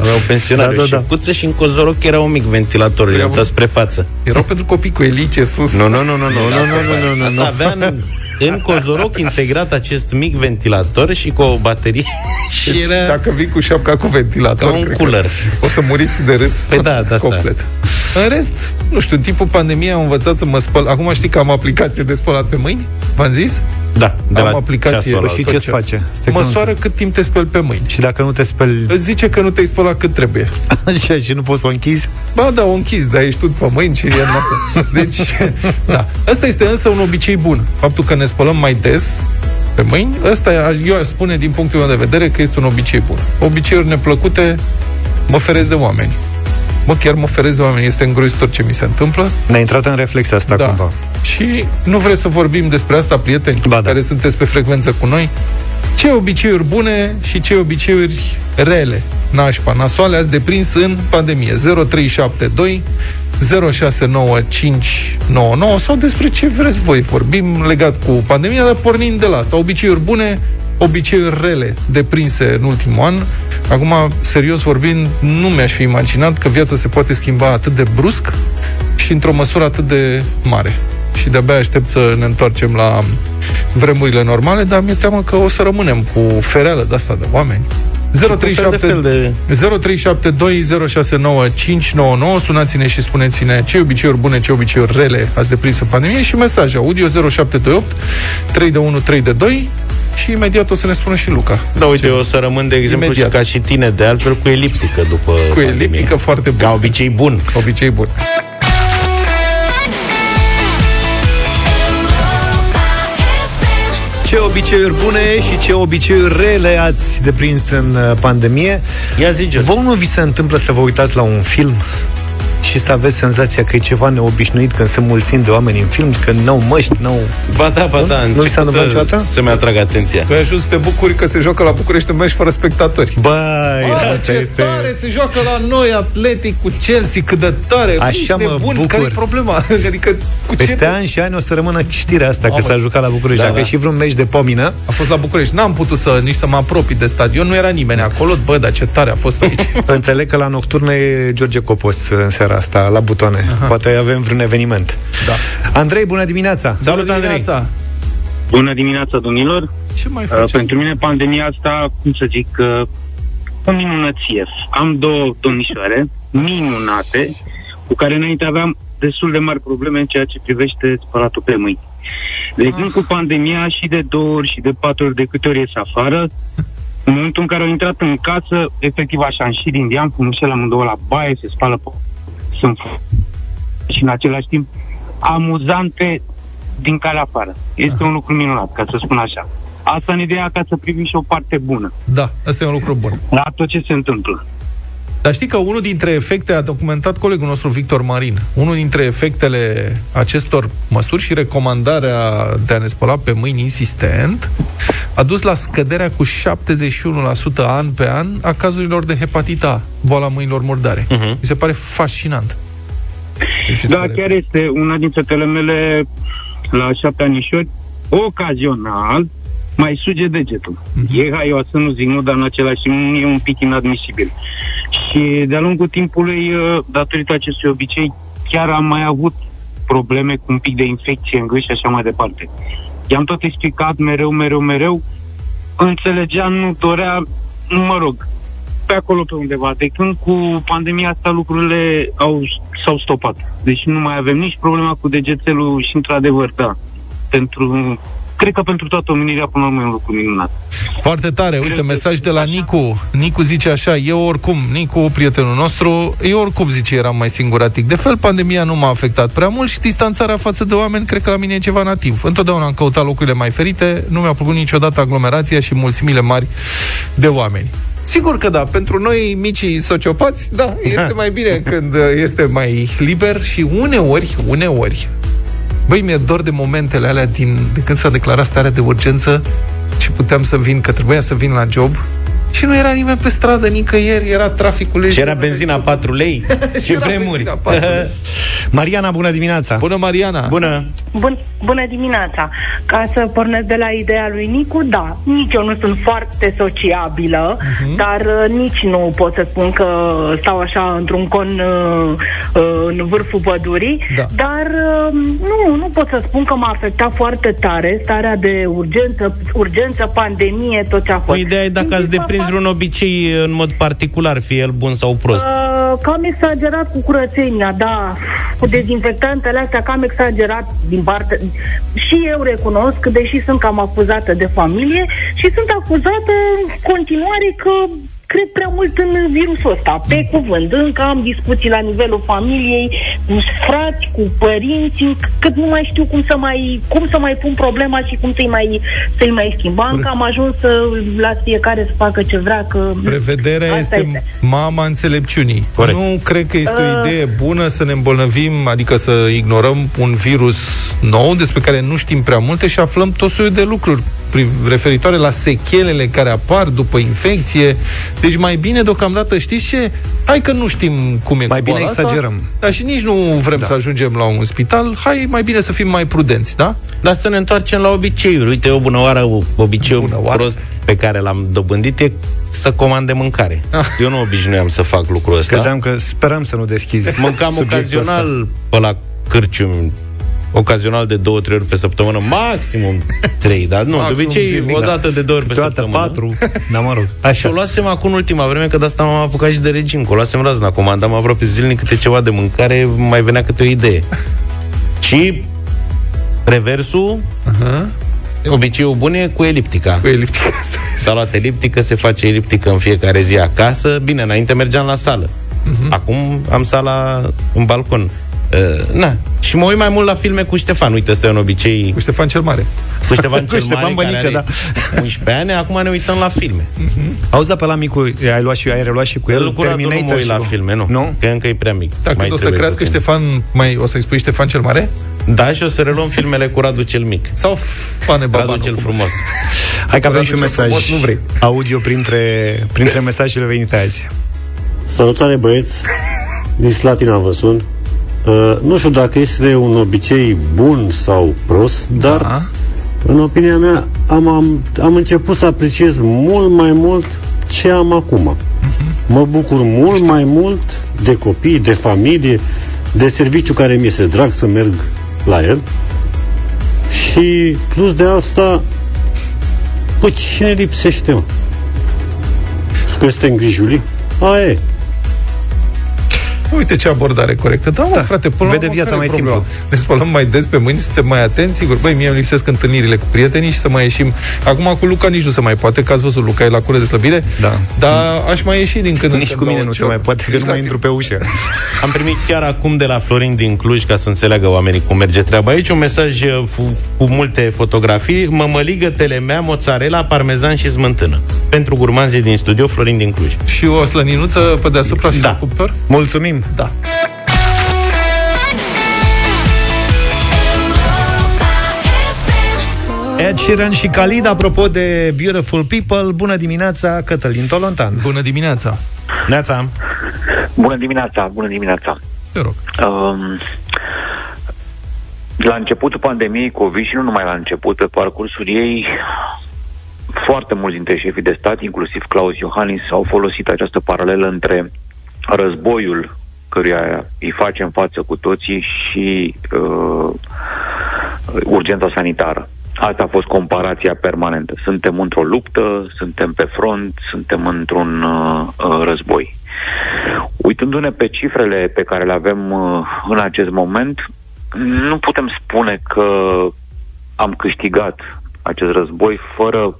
Aveau pensionari Da, da, da, da. șepcuță și în cozoroc era un mic ventilator, Era orientat un- spre față. Erau pentru copii cu elice sus. Nu, nu, nu, nu, nu, nu, nu, nu, nu, Asta nu. avea în, în cozoroc integrat acest mic ventilator și cu o baterie și Deci, era... Dacă vii cu șapca cu ventilator, Ca un cred cooler. că o să muriți de râs Păi da, de asta. Complet. În rest, nu știu, în timpul pandemiei am învățat să mă spăl. Acum știi că am aplicație de spălat pe mâini? V-am zis? Da, de am la aplicație. ceasul ăla. Și tot ce-ți ceas. face? Stai că nu Măsoară cât timp te speli pe mâini. Și dacă nu te speli Îți zice că nu te-ai spălat cât trebuie. așa și nu poți să o închizi? Ba da, o închizi, dar ești tu pe mâini și e nasă. Deci, da. Asta este însă un obicei bun. Faptul că ne spălăm mai des pe mâini, ăsta eu aș spune din punctul meu de vedere că este un obicei bun. Obiceiuri neplăcute mă feresc de oameni. Mă, chiar mă feresc de oameni. Este îngrozitor ce mi se întâmplă. Ne-a intrat în reflex asta Da. cumva. Și nu vreți să vorbim despre asta, prieteni, Ba da. care sunteți pe frecvență cu noi? Ce obiceiuri bune și ce obiceiuri rele, nașpa, nasoale, ați deprins în pandemie? 0372 069599 sau despre ce vreți voi vorbim legat cu pandemia, dar pornind de la asta. Obiceiuri bune, obiceiuri rele deprinse în ultimul an. Acum, serios vorbind, nu mi-aș fi imaginat că viața se poate schimba atât de brusc și într-o măsură atât de mare. Și de-abia aștept să ne întoarcem la vremurile normale, dar mi-e teamă că o să rămânem cu fereală de asta de oameni. 0372069599 Sunați-ne și spuneți-ne ce obiceiuri bune, ce obiceiuri rele ați deprins în pandemie și mesaj audio 0728 3 de 1 3 de 2 și imediat o să ne spună și Luca. Da, uite, eu o să rămân, de exemplu, Imediat. și ca și tine, de altfel, cu eliptică după Cu pandemie. eliptică foarte bun. Ca obicei bun. Obicei bun. Ce obiceiuri bune și ce obiceiuri rele ați deprins în uh, pandemie? Ia zi, Vă nu vi se întâmplă să vă uitați la un film și să aveți senzația că e ceva neobișnuit când sunt mulțimi de oameni în film, că n-au măști, n-au... Ba da, ba da, Nu vi s-a întâmplat niciodată? Să-mi atrag atenția. Tu ai ajuns să te bucuri că se joacă la București un meci fără spectatori. Băi, Bă, asta ce este... tare se joacă la noi Atletic cu Chelsea, cât de tare. Așa Ești mă nebun, bucur. care e problema? Adică cu ce Peste ani și ani o să rămână știrea asta Mamă. că s-a jucat la București. Da, Dacă da. e și vreun meci de pomină, A fost la București. N-am putut să nici să mă apropii de stadion, nu era nimeni acolo. Bă, dar ce tare a fost aici. înțeleg că la nocturnă e George Copos în seara asta, la butoane. Poate avem vreun eveniment. Da. Andrei, bună dimineața! Salut, Andrei! dimineața. Bună dimineața, domnilor! Ce mai Uh, faci? pentru mine pandemia asta, cum să zic, uh, o minunăție. Am două domnișoare minunate, cu care înainte aveam destul de mari probleme în ceea ce privește spălatul pe mâini. De exemplu, cu pandemia și de două ori și de patru ori de câte ori ies afară, în momentul în care au intrat în casă, efectiv așa, și din diam, frumușel amândouă la baie, se spală pe... Sunt f- și în același timp amuzante din care afară. Este un lucru minunat, ca să spun așa. Asta în ideea ca să privim și o parte bună Da, asta e un lucru bun. la tot ce se întâmplă. Dar știi că unul dintre efecte, a documentat colegul nostru Victor Marin, unul dintre efectele acestor măsuri și recomandarea de a ne spăla pe mâini insistent a dus la scăderea cu 71% an pe an a cazurilor de hepatita A, boala mâinilor murdare. Mhm. Mi se pare fascinant. Deci, mi se Da, pare chiar este una din fetele mele la șapte anișori, ocazional, mai suge degetul. E haioasă, nu zic nu, dar în același timp e un pic inadmisibil. Și de-a lungul timpului, uh, datorită acestui obicei, chiar am mai avut probleme cu un pic de infecție în gât și așa mai departe. I-am tot explicat mereu, mereu, mereu, înțelegea, nu dorea, mă rog, pe acolo pe undeva. De când cu pandemia asta lucrurile au, s-au stopat. Deci nu mai avem nici problema cu degețelul și într-adevăr, da. Pentru, cred că pentru toată omenirea până la urmă e un lucru minunat. Foarte tare. Uite, mesaj de la Nicu. Nicu zice așa, eu oricum, Nicu, prietenul nostru, eu oricum zice eram mai singuratic. De fel, pandemia nu m-a afectat prea mult și distanțarea față de oameni cred că la mine e ceva nativ. Întotdeauna am căutat locurile mai ferite, nu mi-a plăcut niciodată aglomerația și mulțimile mari de oameni. Sigur că da, pentru noi micii sociopați, da, este mai bine când uh, este mai liber și uneori, uneori, Băi, mi-e dor de momentele alea din, de când s-a declarat starea de urgență și puteam să vin, că trebuia să vin la job și nu era nimeni pe stradă nicăieri, era traficul Și era benzina 4 lei? Ce vremuri! Mariana, bună dimineața! Bună, Mariana! Bună! Bun, bună dimineața! Ca să pornesc de la ideea lui Nicu, da, nici eu nu sunt foarte sociabilă, uh-huh. dar uh, nici nu pot să spun că stau așa într-un con uh, uh, în vârful pădurii, Da. dar uh, nu, nu pot să spun că m-a afectat foarte tare starea de urgență, urgență, pandemie, tot ce a fost. Păi ideea e dacă ați deprins vreun obicei în mod particular, fie el bun sau prost. Uh, Uh, cam exagerat cu curățenia, da, cu dezinfectantele astea, cam exagerat din parte. Și eu recunosc, deși sunt cam acuzată de familie și sunt acuzată în continuare că cred prea mult în virusul ăsta, pe cuvânt. Încă am discuții la nivelul familiei, cu frați, cu părinți, cât nu mai știu cum să mai, cum să mai pun problema și cum să-i mai, să-i mai schimb. Încă am ajuns să las fiecare să facă ce vrea, că... Prevederea Asta este, este. mama înțelepciunii. Corect. Nu cred că este o Uh. idee bună să ne îmbolnăvim, adică să ignorăm un virus nou despre care nu știm prea multe și aflăm tot soiul de lucruri pri- referitoare la sechelele care apar după infecție. Deci mai bine deocamdată, știți ce? Hai că nu știm cum e Mai cu bine boala exagerăm. Asta, dar și nici nu vrem da. să ajungem la un spital. Hai mai bine să fim mai prudenți, da? Dar să ne întoarcem la obiceiuri. Uite, o bună oară, obiceiul bună oară. prost pe care l-am dobândit e să comand de mâncare. Ah. Eu nu obișnuiam să fac lucrul ăsta. Credeam că sperăm să nu deschizi Mâncam subiectul ocazional pe la cârciumi ocazional de două, trei ori pe săptămână, maximum trei, dar nu, Maximum de obicei zilnic, o da. dată de două ori pe Câteodată săptămână. patru, dar mă rog. Așa. Și o luasem acum în ultima vreme, că de asta m-am apucat și de regim, că o luasem razna, comandam aproape zilnic câte ceva de mâncare, mai venea câte o idee. și reversul, uh-huh. obiceiul bun e cu eliptica. Cu eliptica. S-a luat eliptică, se face eliptică în fiecare zi acasă. Bine, înainte mergeam la sală. Uh-huh. Acum am sala în balcon. Uh, na. Și mă uit mai mult la filme cu Ștefan. Uite, ăsta e un obicei... Cu Ștefan cel Mare. Cu Ștefan Cu cel Ștefan Mare, Bănică, care are da. 11 ani. Acum ne uităm la filme. Auzi, da, pe la micu, ai luat și ai reluat și cu el El cu Radu nu mă Terminator uit și la cu- filme, nu. Nu? Că încă e prea mic. Da, Mai când o să trebuie crească puțin. Ștefan, mai, o să-i spui Ștefan cel Mare? Da, și o să reluăm filmele cu Radu cel mic. Sau Fane Babanu. Radu cel cum- frumos. Hai că avem și un Radu cel mesaj frumos, nu vrei. audio printre, printre mesajele venite azi. Salutare băieți, din Slatina vă sun. Uh, nu știu dacă este un obicei bun sau prost, dar Da. în opinia mea am, am, am început să apreciez mult mai mult ce am acum. Mă bucur mult mai mult de copii, de familie, de serviciu care mi este drag să merg la el. Și plus de asta, păi cine lipsește, mă? Că este îngrijuli? Aia e. Uite ce abordare corectă. Da, mă, Da. frate, până la Vede urmă, viața care e mai problema? simplu. Ne spălăm mai des pe mâini, suntem mai atenți, sigur. Băi, mie îmi lipsesc întâlnirile cu prietenii și să mai ieșim. Acum cu Luca nici nu se mai poate, că ați văzut, Luca e la cură de slăbire. Da. Dar aș mai ieși din când în Nici când cu la mine un nu se cioc. mai poate, că Deci nu la mai intru pe ușă. Am primit chiar acum de la Florin din Cluj, ca să înțeleagă oamenii cum merge treaba aici, un mesaj uh, fu- cu multe fotografii. Mămăligă, telemea, mozzarella, parmezan și smântână. Pentru gurmanzii din studio, Florin din Cluj. Și o slăninuță pe deasupra și Da. la cuptor? Mulțumim! Da. Ed Sheeran și Khalid, apropo de Beautiful People, bună dimineața, Cătălin Tolontan. Bună dimineața! Neața! Bună dimineața, bună dimineața. Te rog. Um, la începutul pandemiei COVID și nu numai la început, pe parcursul ei, foarte mulți dintre șefii de stat, inclusiv Claus Iohannis, au folosit această paralelă între războiul căruia îi facem față cu toții și uh, urgența sanitară. Asta a fost comparația permanentă. Suntem într-o luptă, suntem pe front, suntem într-un uh, uh, război. Uitându-ne pe cifrele pe care le avem uh, în acest moment, nu putem spune că am câștigat acest război fără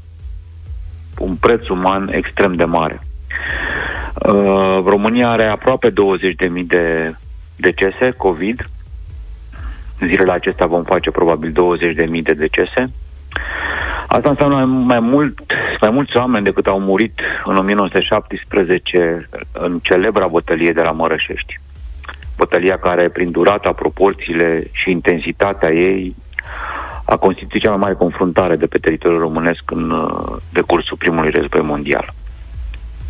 un preț uman extrem de mare. Uh, România are aproape 20.000 de decese COVID. Zilele acestea vom face probabil 20.000 de decese. Asta înseamnă mai, mult, mai mulți oameni decât au murit în 1917 în celebra bătălie de la Mărășești. Bătălia care, prin durata, proporțiile și intensitatea ei, a constituit cea mai mare confruntare de pe teritoriul românesc în uh, decursul primului război mondial.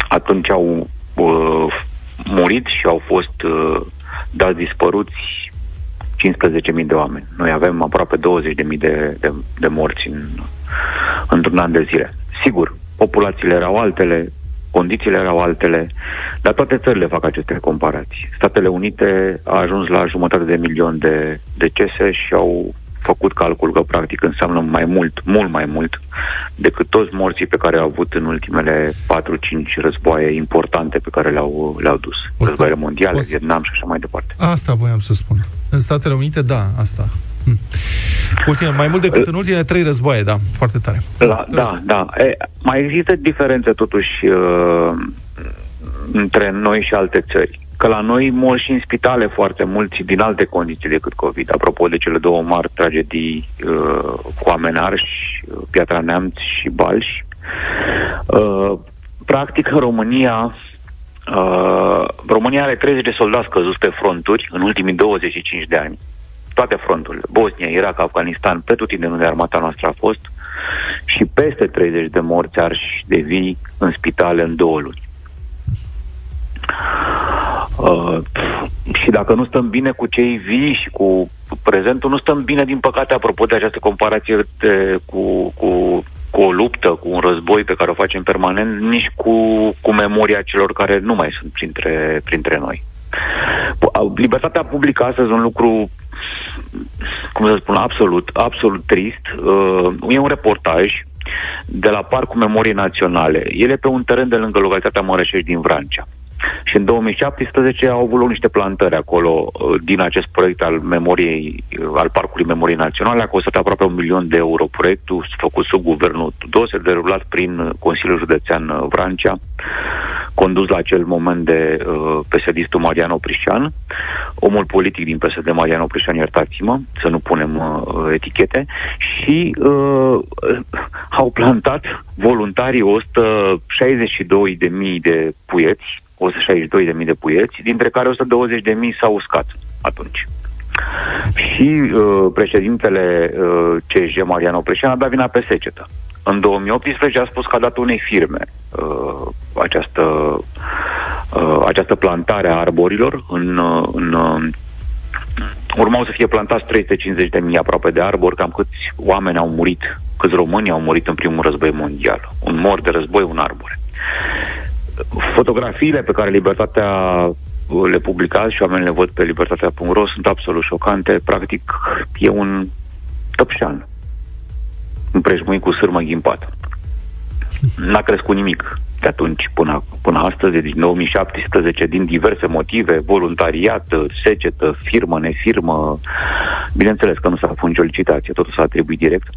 Atunci au uh, murit și au fost uh, dați dispăruți 15.000 de oameni. Noi avem aproape 20.000 de, de, de morți în, într-un an de zile. Sigur, populațiile erau altele, condițiile erau altele, dar toate țările fac aceste comparații. Statele Unite a ajuns la jumătate de milion de decese și au făcut calcul că practic înseamnă mai mult, mult mai mult decât toți morții pe care au avut în ultimele 4-5 războaie importante pe care le-au, le-au dus. O Războaiele mondiale, o să... Vietnam și așa mai departe. Asta voiam să spun. În Statele Unite, da, asta. Hm. Ultime, mai mult decât în ultimele trei războaie, da, foarte tare. La, da, da. E, mai există diferențe totuși uh, între noi și alte țări că la noi mor și în spitale foarte mulți din alte condiții decât COVID. Apropo de cele două mari tragedii uh, cu Amenarș, uh, Piatra Neamț și Balși. Uh, practic, în România, uh, România are 30 de soldați căzuți pe fronturi în ultimii 25 de ani. Toate fronturile. Bosnia, Irak, Afganistan, pe tutine unde armata noastră a fost și peste 30 de morți arși de vii în spitale în două luni. Uh, și dacă nu stăm bine cu cei vii și cu prezentul, nu stăm bine, din păcate, apropo de această comparație de, cu, cu, cu o luptă, cu un război pe care o facem permanent, nici cu, cu memoria celor care nu mai sunt printre, printre noi. Libertatea publică astăzi un lucru cum să spun, absolut, absolut trist. Uh, e un reportaj de la Parcul Memoriei Naționale. El e pe un teren de lângă localitatea Mărășești din Vrancea. Și în 2017 au avut loc niște plantări acolo uh, din acest proiect al memoriei, uh, al Parcului Memoriei Naționale. A costat aproape un milion de euro proiectul, făcut sub guvernul Tudose, derulat prin Consiliul Județean uh, Vrancea, condus la acel moment de uh, PSD-istul Marian Oprișan, omul politic din PSD Marian Oprișan, iertați-mă, să nu punem uh, etichete, și uh, au plantat voluntarii 162.000 de puieți 162.000 de puieți, dintre care 120.000 s-au uscat atunci. Și uh, președintele uh, CSG, Mariano Preșan, a dat vina pe secetă. În 2018 a spus că a dat unei firme uh, această, uh, această plantare a arborilor în, uh, în uh, urmau să fie plantați 350 de mii aproape de arbori, cam câți oameni au murit, câți români au murit în primul război mondial. Un mor de război, un arbore fotografiile pe care Libertatea le publicați și oamenii le văd pe libertatea.ro sunt absolut șocante. Practic, e un tăpșan împrejmuit cu sârmă ghimpată. N-a crescut nimic de atunci până, până astăzi, din 2017, din diverse motive, voluntariat, secetă, firmă, nefirmă. Bineînțeles că nu s-a făcut nicio licitație, totul s-a atribuit direct.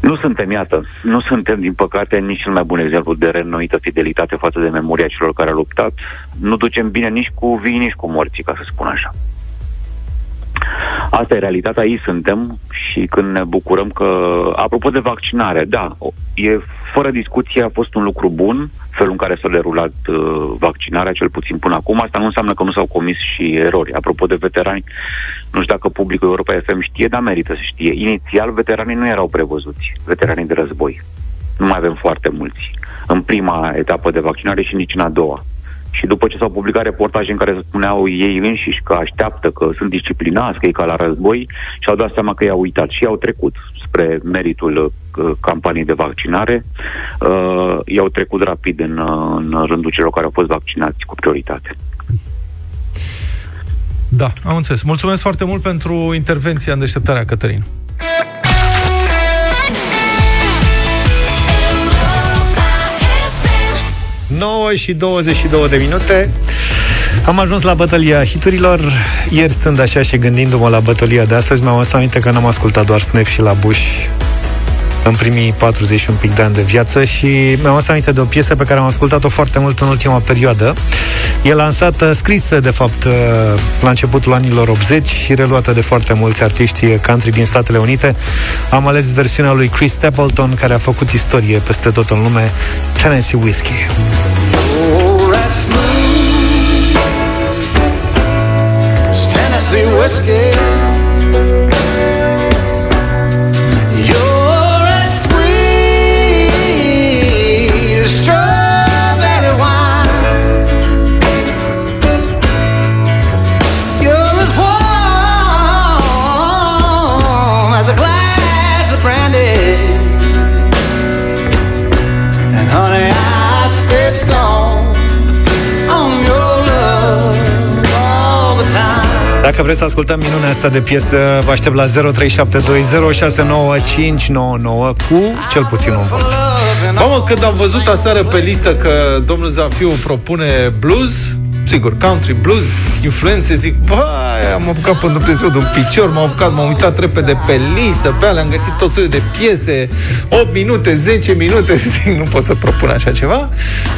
Nu suntem, iată, nu suntem, din păcate, nici cel mai bun exemplu de reînnoită fidelitate față de memoria celor care au luptat. Nu ducem bine nici cu vii, nici cu morții, ca să spun așa. Asta e realitatea, aici suntem și când ne bucurăm că, apropo de vaccinare, da, e fără discuție a fost un lucru bun, felul în care s-a derulat uh, vaccinarea, cel puțin până acum. Asta nu înseamnă că nu s-au comis și erori. Apropo de veterani, nu știu dacă publicul Europa FM știe, dar merită să știe. Inițial, veteranii nu erau prevăzuți, veteranii de război. Nu mai avem foarte mulți. În prima etapă de vaccinare și nici în a doua. Și după ce s-au publicat reportaje în care spuneau ei înșiși că așteaptă, că sunt disciplinați, că e ca la război, și-au dat seama că i-au uitat și au trecut spre meritul uh, campaniei de vaccinare, uh, i-au trecut rapid în, uh, în rândul celor care au fost vaccinați cu prioritate. Da, am înțeles. Mulțumesc foarte mult pentru intervenția în deșteptarea, Cătălin. 9 și 22 de minute. Am ajuns la bătălia hiturilor. Ieri stând așa și gândindu-mă la bătălia de astăzi, mi-am adus aminte că n-am ascultat doar Snap și la Bush în primii 40 și un pic de ani de viață și mi-am adus aminte de o piesă pe care am ascultat-o foarte mult în ultima perioadă. E lansată, scrisă de fapt la începutul anilor 80 și reluată de foarte mulți artiști country din Statele Unite. Am ales versiunea lui Chris Stapleton care a făcut istorie peste tot în lume, Tennessee Whiskey. Tennessee whiskey Dacă vreți să ascultăm minunea asta de piesă, vă aștept la 0372069599 cu cel puțin un vot. Mamă, când am văzut aseară pe listă că domnul Zafiu propune blues, sigur, country, blues, influențe, zic, bă, am apucat pe Dumnezeu de un picior, m-am apucat, m-am uitat repede pe listă, pe alea, am găsit tot soiul de piese, 8 minute, 10 minute, zic, nu pot să propun așa ceva,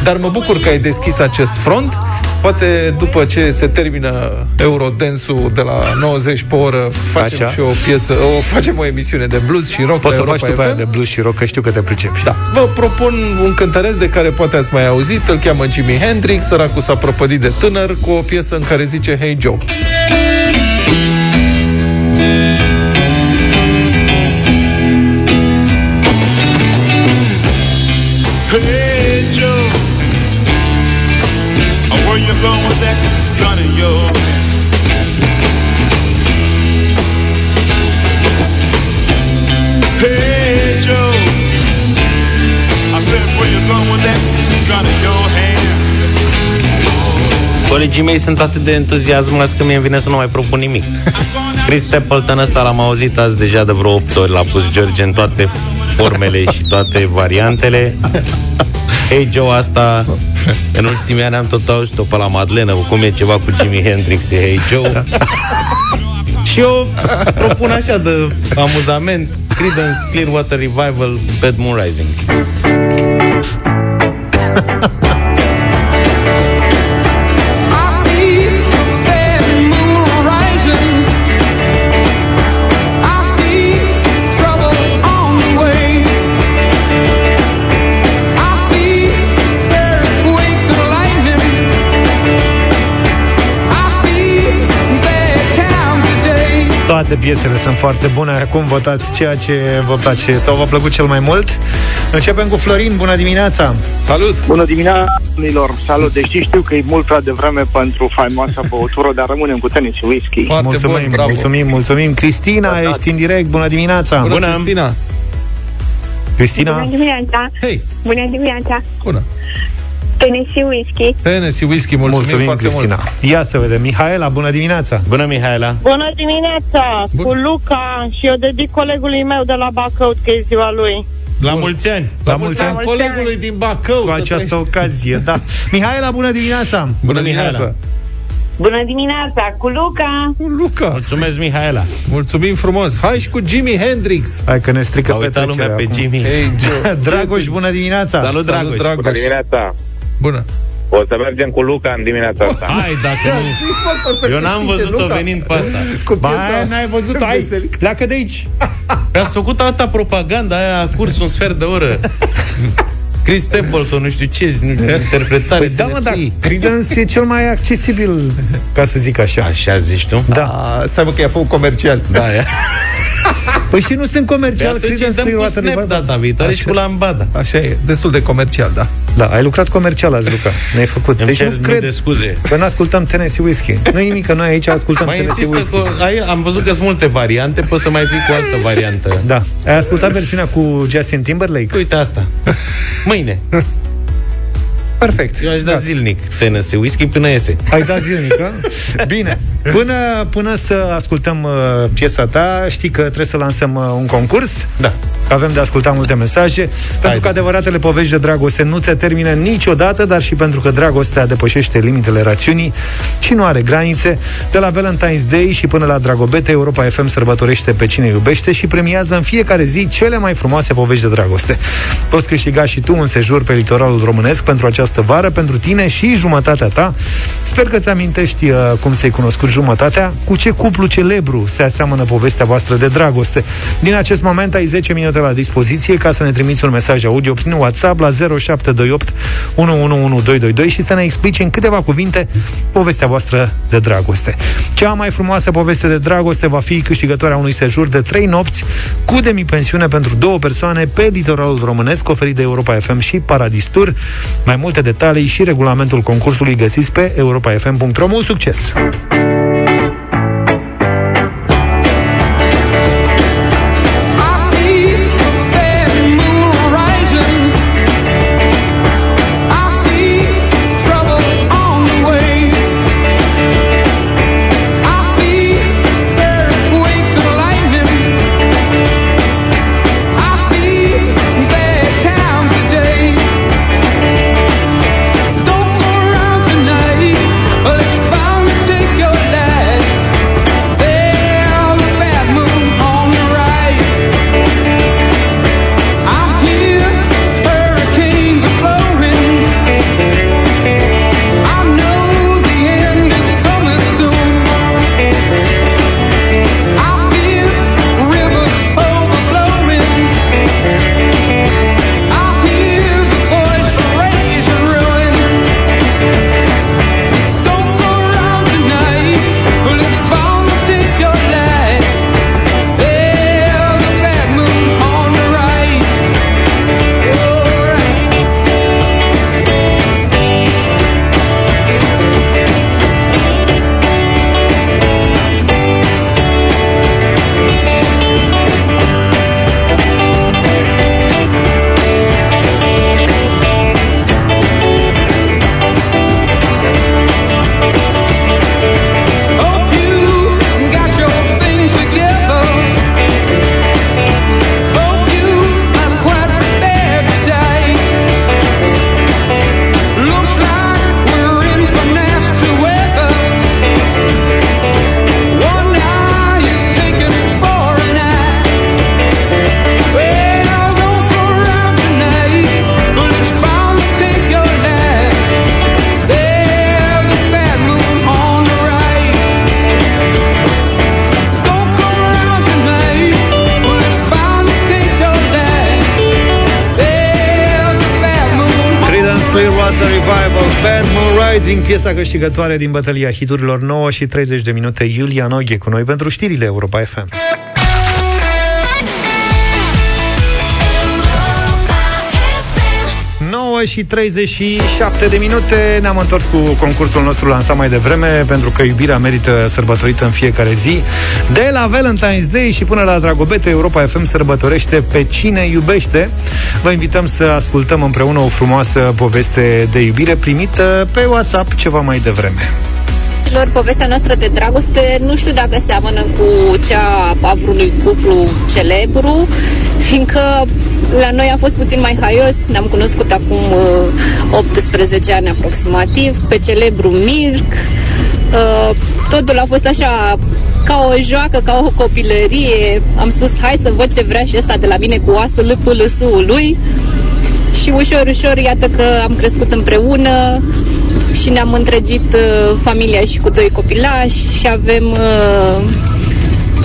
dar mă bucur că ai deschis acest front, poate după ce se termină Eurodensul de la 90 pe oră, facem Așa. și o piesă, o, facem o emisiune de blues și rock Poți să pe faci tu Europa pe aia FM. de blues și rock, că știu că te pricepi. Da. Vă propun un cântăreț de care poate ați mai auzit, îl cheamă Jimi Hendrix, săracul s-a prăpădit de tânăr cu o piesă în care zice Hey Joe. Colegii mei sunt atât de entuziasmați că mie îmi vine să nu mai propun nimic. Chris Stapleton ăsta l-am auzit azi deja de vreo 8 ori, l-a pus George în toate formele și toate variantele. Hey Joe, asta în ultimii ani am tot auzit-o pe la Madlenă, cum e ceva cu Jimi Hendrix, e Hey Joe. și eu propun așa de amuzament Creedence Clearwater Revival Bad Moon Rising. Toate piesele sunt foarte bune. Acum votați ceea ce vă place sau v-a plăcut cel mai mult. Începem cu Florin. Bună dimineața! Salut! Bună dimineața, domnilor! Salut! Deși știu că e mult prea devreme pentru faimoasa băutură, dar rămânem cu tenis și whisky. mulțumim, mulțumim, mulțumim. Cristina, ești în direct. Bună dimineața! Bună, Cristina! Cristina? Bună dimineața! Hei! Bună dimineața! Bună! Tennessee Whisky. Tennessee Whisky, mulțumim, mulțumim foarte Cristina. mult. Ia să vedem. Mihaela, bună dimineața! Bună, Mihaela! Bună dimineața! Cu Luca și eu dedic colegului meu de la Bacăut că e ziua lui. La mulți ani! La mulți ani colegului din Bacău. Cu să această trăiești. ocazie, da. Mihaela, bună dimineața! Bună, Mihaela! Bună dimineața! Cu Luca! Luca! Mulțumesc, Mihaela! Mulțumim frumos! Hai și cu Jimi Hendrix! Hai că ne strică A uitat lumea pe Jimmy. Hey, Joe. Dragoș, bună dimineața! Salut, Dragoș! Bună dimineața! Bună! O să mergem cu Luca în dimineața asta. Hai, dacă nu... Eu n-am văzut-o venind pe asta. Cu Ba, piesa aia n-ai văzut Hai, Veselic. pleacă de aici! Ați făcut alta propaganda aia a curs un sfert de oră. Chris Stapleton, nu știu ce, nu, interpretare Păi da, mă, dar Tennessee. Creedence e cel mai accesibil, ca să zic așa. Așa zici tu? Da. A, stai mă că i-a făcut comercial. Da, ia. Păi și nu sunt Pe comercial, atunci Creedence dăm cu Clearwater Snap Revival. data viitoare și cu Lambada. Așa e, destul de comercial, da. Da, ai lucrat comercial azi, Luca. Ne-ai făcut. Îmi deci cer nu mii cred de scuze. că nu ascultăm Tennessee Whiskey. Nu nimic, că noi aici ascultăm Mai Tennessee insistă Whiskey. că ai, am văzut că sunt multe variante, poți să mai fii cu altă variantă. Da. Ai ascultat versiunea cu Justin Timberlake? Uite asta. Mâine. Perfect. Eu aș da Da. zilnic Tennessee Whisky până iese. Ai dat zilnic, a? Bine. Până, până să ascultăm uh, piesa ta, știi că trebuie să lansăm uh, un concurs. Da. Avem de ascultat multe mesaje. Pentru că adevăratele povești de dragoste nu se termină niciodată, dar și pentru că dragostea depășește limitele rațiunii și nu are granițe. De la Valentine's Day și până la Dragobete, Europa FM sărbătorește pe cine iubește și premiază în fiecare zi cele mai frumoase povești de dragoste. Poți câștiga și tu un sejur pe litoralul românesc pentru această vară, pentru tine și jumătatea ta. Sper că ți amintești uh, cum ți-ai cunoscut jumătatea, cu ce cuplu celebru se aseamănă povestea voastră de dragoste. Din acest moment ai 10 minute la dispoziție ca să ne trimiți un mesaj audio prin WhatsApp la 0728 111222 și să ne explici în câteva cuvinte povestea voastră de dragoste. Cea mai frumoasă poveste de dragoste va fi câștigătoarea unui sejur de 3 nopți cu demipensiune pentru două persoane pe litoralul românesc oferit de Europa FM și Paradis Tour. Mai multe detalii și regulamentul concursului găsiți pe europafm.ro. Mult succes! Câștigătoare din bătălia hiturilor 9 și 30 de minute. Iulia Noghe cu noi pentru știrile Europa FM. Și 37 de minute. Ne-am întors cu concursul nostru lansat mai devreme Pentru că iubirea merită sărbătorită în fiecare zi. De la Valentine's Day și până la Dragobete Europa FM sărbătorește pe cine iubește. Vă invităm să ascultăm împreună o frumoasă poveste de iubire Primită pe WhatsApp ceva mai devreme lor, povestea noastră de dragoste nu știu dacă seamănă cu cea a vreunui cuplu celebru, fiindcă la noi a fost puțin mai haios, ne-am cunoscut acum uh, 18 ani aproximativ, pe celebru Mirc, uh, totul a fost așa ca o joacă, ca o copilărie, am spus hai să văd ce vrea și ăsta de la mine cu oasă lâpul lui. Și ușor, ușor, iată că am crescut împreună, și ne-am întregit uh, familia și cu doi copilași și avem uh,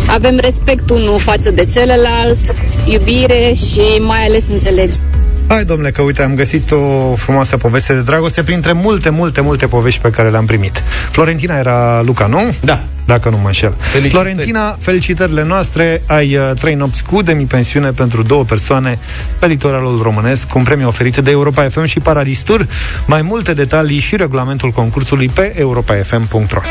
avem respect unul față de celălalt, iubire și mai ales înțelegere. Hai, domnule, că uite, am găsit o frumoasă poveste de dragoste printre multe, multe, multe povești pe care le-am primit. Florentina era Luca, nu? Da. Dacă nu mă înșel. Felicitări. Florentina, felicitările noastre. Ai uh, trei nopți cu demi-pensiune pentru două persoane pe litoralul românesc, cu un premiu oferit de Europa FM și Paradistur. Mai multe detalii și regulamentul concursului pe europafm.ro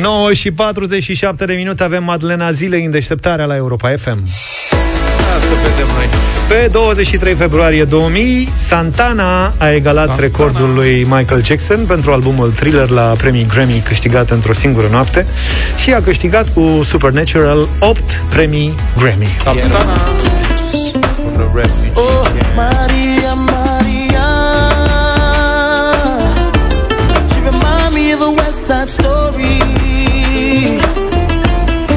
9 și 47 de minute avem Madlena Zilei în deșteptarea la Europa FM. Să vedem noi. Pe 23 februarie 2000, Santana a egalat Santana. recordul lui Michael Jackson pentru albumul Thriller la premii Grammy câștigat într-o singură noapte și a câștigat cu Supernatural 8 premii Grammy. Santana. Oh, Maria, Maria. She remind me of a West Side Story.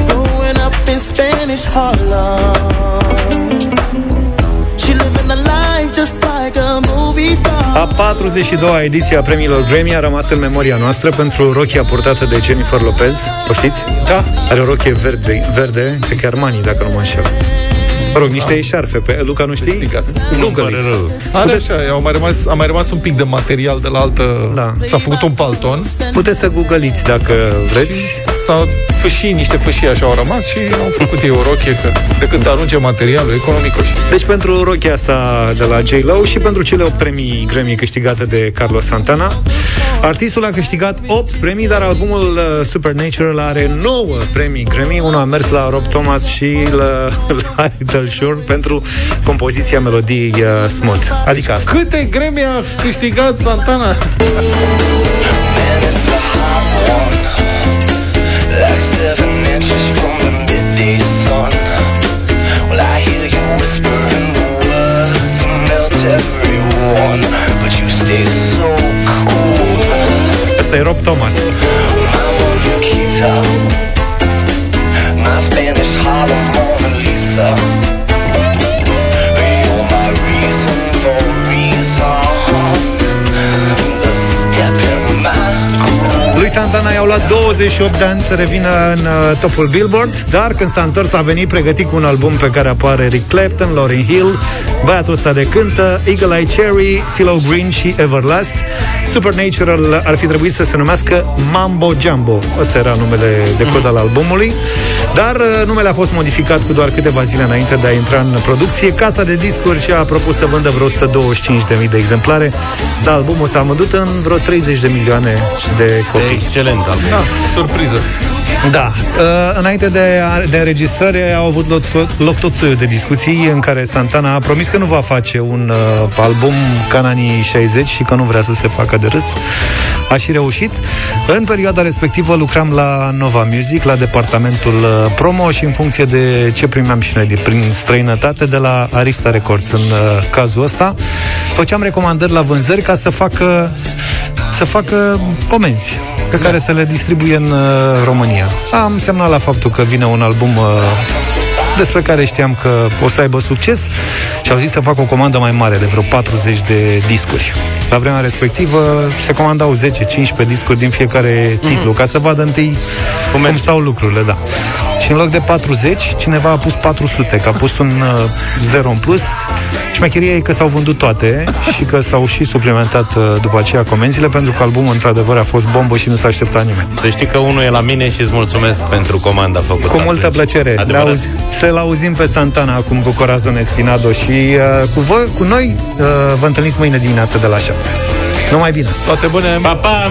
Growing up in Spanish Harlem. A 42-a ediție a premiilor Grammy a rămas în memoria noastră pentru rochia purtată de Jennifer Lopez. O știți? Da. Are o rochie verde, verde cred că Armani, dacă nu mă înșel. Mă rog, niște eșarfe. Pe Luca, nu știi? Nu pare rău. Are așa, au mai rămas, a mai rămas un pic de material de la altă... Da. S-a făcut un palton. Puteți să googăliți dacă vreți. S-au fâșii, niște fâșii așa au rămas și au făcut ei o rochie că decât să arunce materialul economicoși. Deci pentru rochia asta de la J-Lo și pentru cele 8 premii Grammy câștigate de Carlos Santana, artistul a câștigat 8 premii, dar albumul uh, Supernatural are 9 premii Grammy. Unul a mers la Rob Thomas și la, la Little Shore pentru compoziția melodiei uh, Smooth. Adică asta. Câte Grammy a câștigat Santana? Like seven inches from the midday sun. Well, I hear you whispering the words to melt everyone, but you stay so cool. Asta e Rob Thomas. I'm on your guitar, my Spanish Harlem Mona Lisa. You're my reason for reason. The step in my Lui Santana i-au luat 28 de ani să revină în uh, topul Billboard, dar când s-a întors a venit pregătit cu un album pe care apare Eric Clapton, Lauryn Hill, băiatul ăsta de cântă, Eagle Eye Cherry, CeeLo Green și Everlast. Supernatural ar fi trebuit să se numească Mambo Jumbo. Ăsta era numele de cod al albumului. Dar uh, numele a fost modificat cu doar câteva zile înainte de a intra în producție. Casa de discuri și-a propus să vândă vreo 125.000 de exemplare, dar albumul s-a vândut în vreo 30 de milioane de copii. Excelent album. Da, surpriză. Da. Uh, înainte de, de înregistrare au avut loc, loc tot soiul de discuții în care Santana a promis că nu va face un uh, album ca în anii 60 și că nu vrea să se facă de râs. Aș și reușit. În perioada respectivă lucram la Nova Music, la departamentul uh, promo și în funcție de ce primeam și noi de, prin străinătate de la Arista Records în uh, cazul ăsta, făceam recomandări la vânzări ca să facă să facă comenzi pe care să le distribuie în uh, România. Am semnat la faptul că vine un album uh, despre care știam că o să aibă succes și au zis să fac o comandă mai mare de vreo 40 de discuri. La vremea respectivă se comandau 10-15 discuri din fiecare titlu, ca să vadă întâi cum, cum stau lucrurile, da. Și în loc de 40, cineva a pus 400, că a pus un uh, 0 în plus. Șmecheria e că s-au vândut toate și că s-au și suplimentat uh, după aceea comenzile, pentru că albumul într-adevăr a fost bombă și nu s-a așteptat nimeni. Să știi că unul e la mine și îți mulțumesc pentru comanda făcută. Cu multă atunci. plăcere. Le Adevărat? auzi, să-l auzim pe Santana acum cu Corazon Espinado și uh, cu, voi, cu noi uh, vă întâlniți mâine dimineață de la 7. Numai bine! Toate bune! Pa, pa!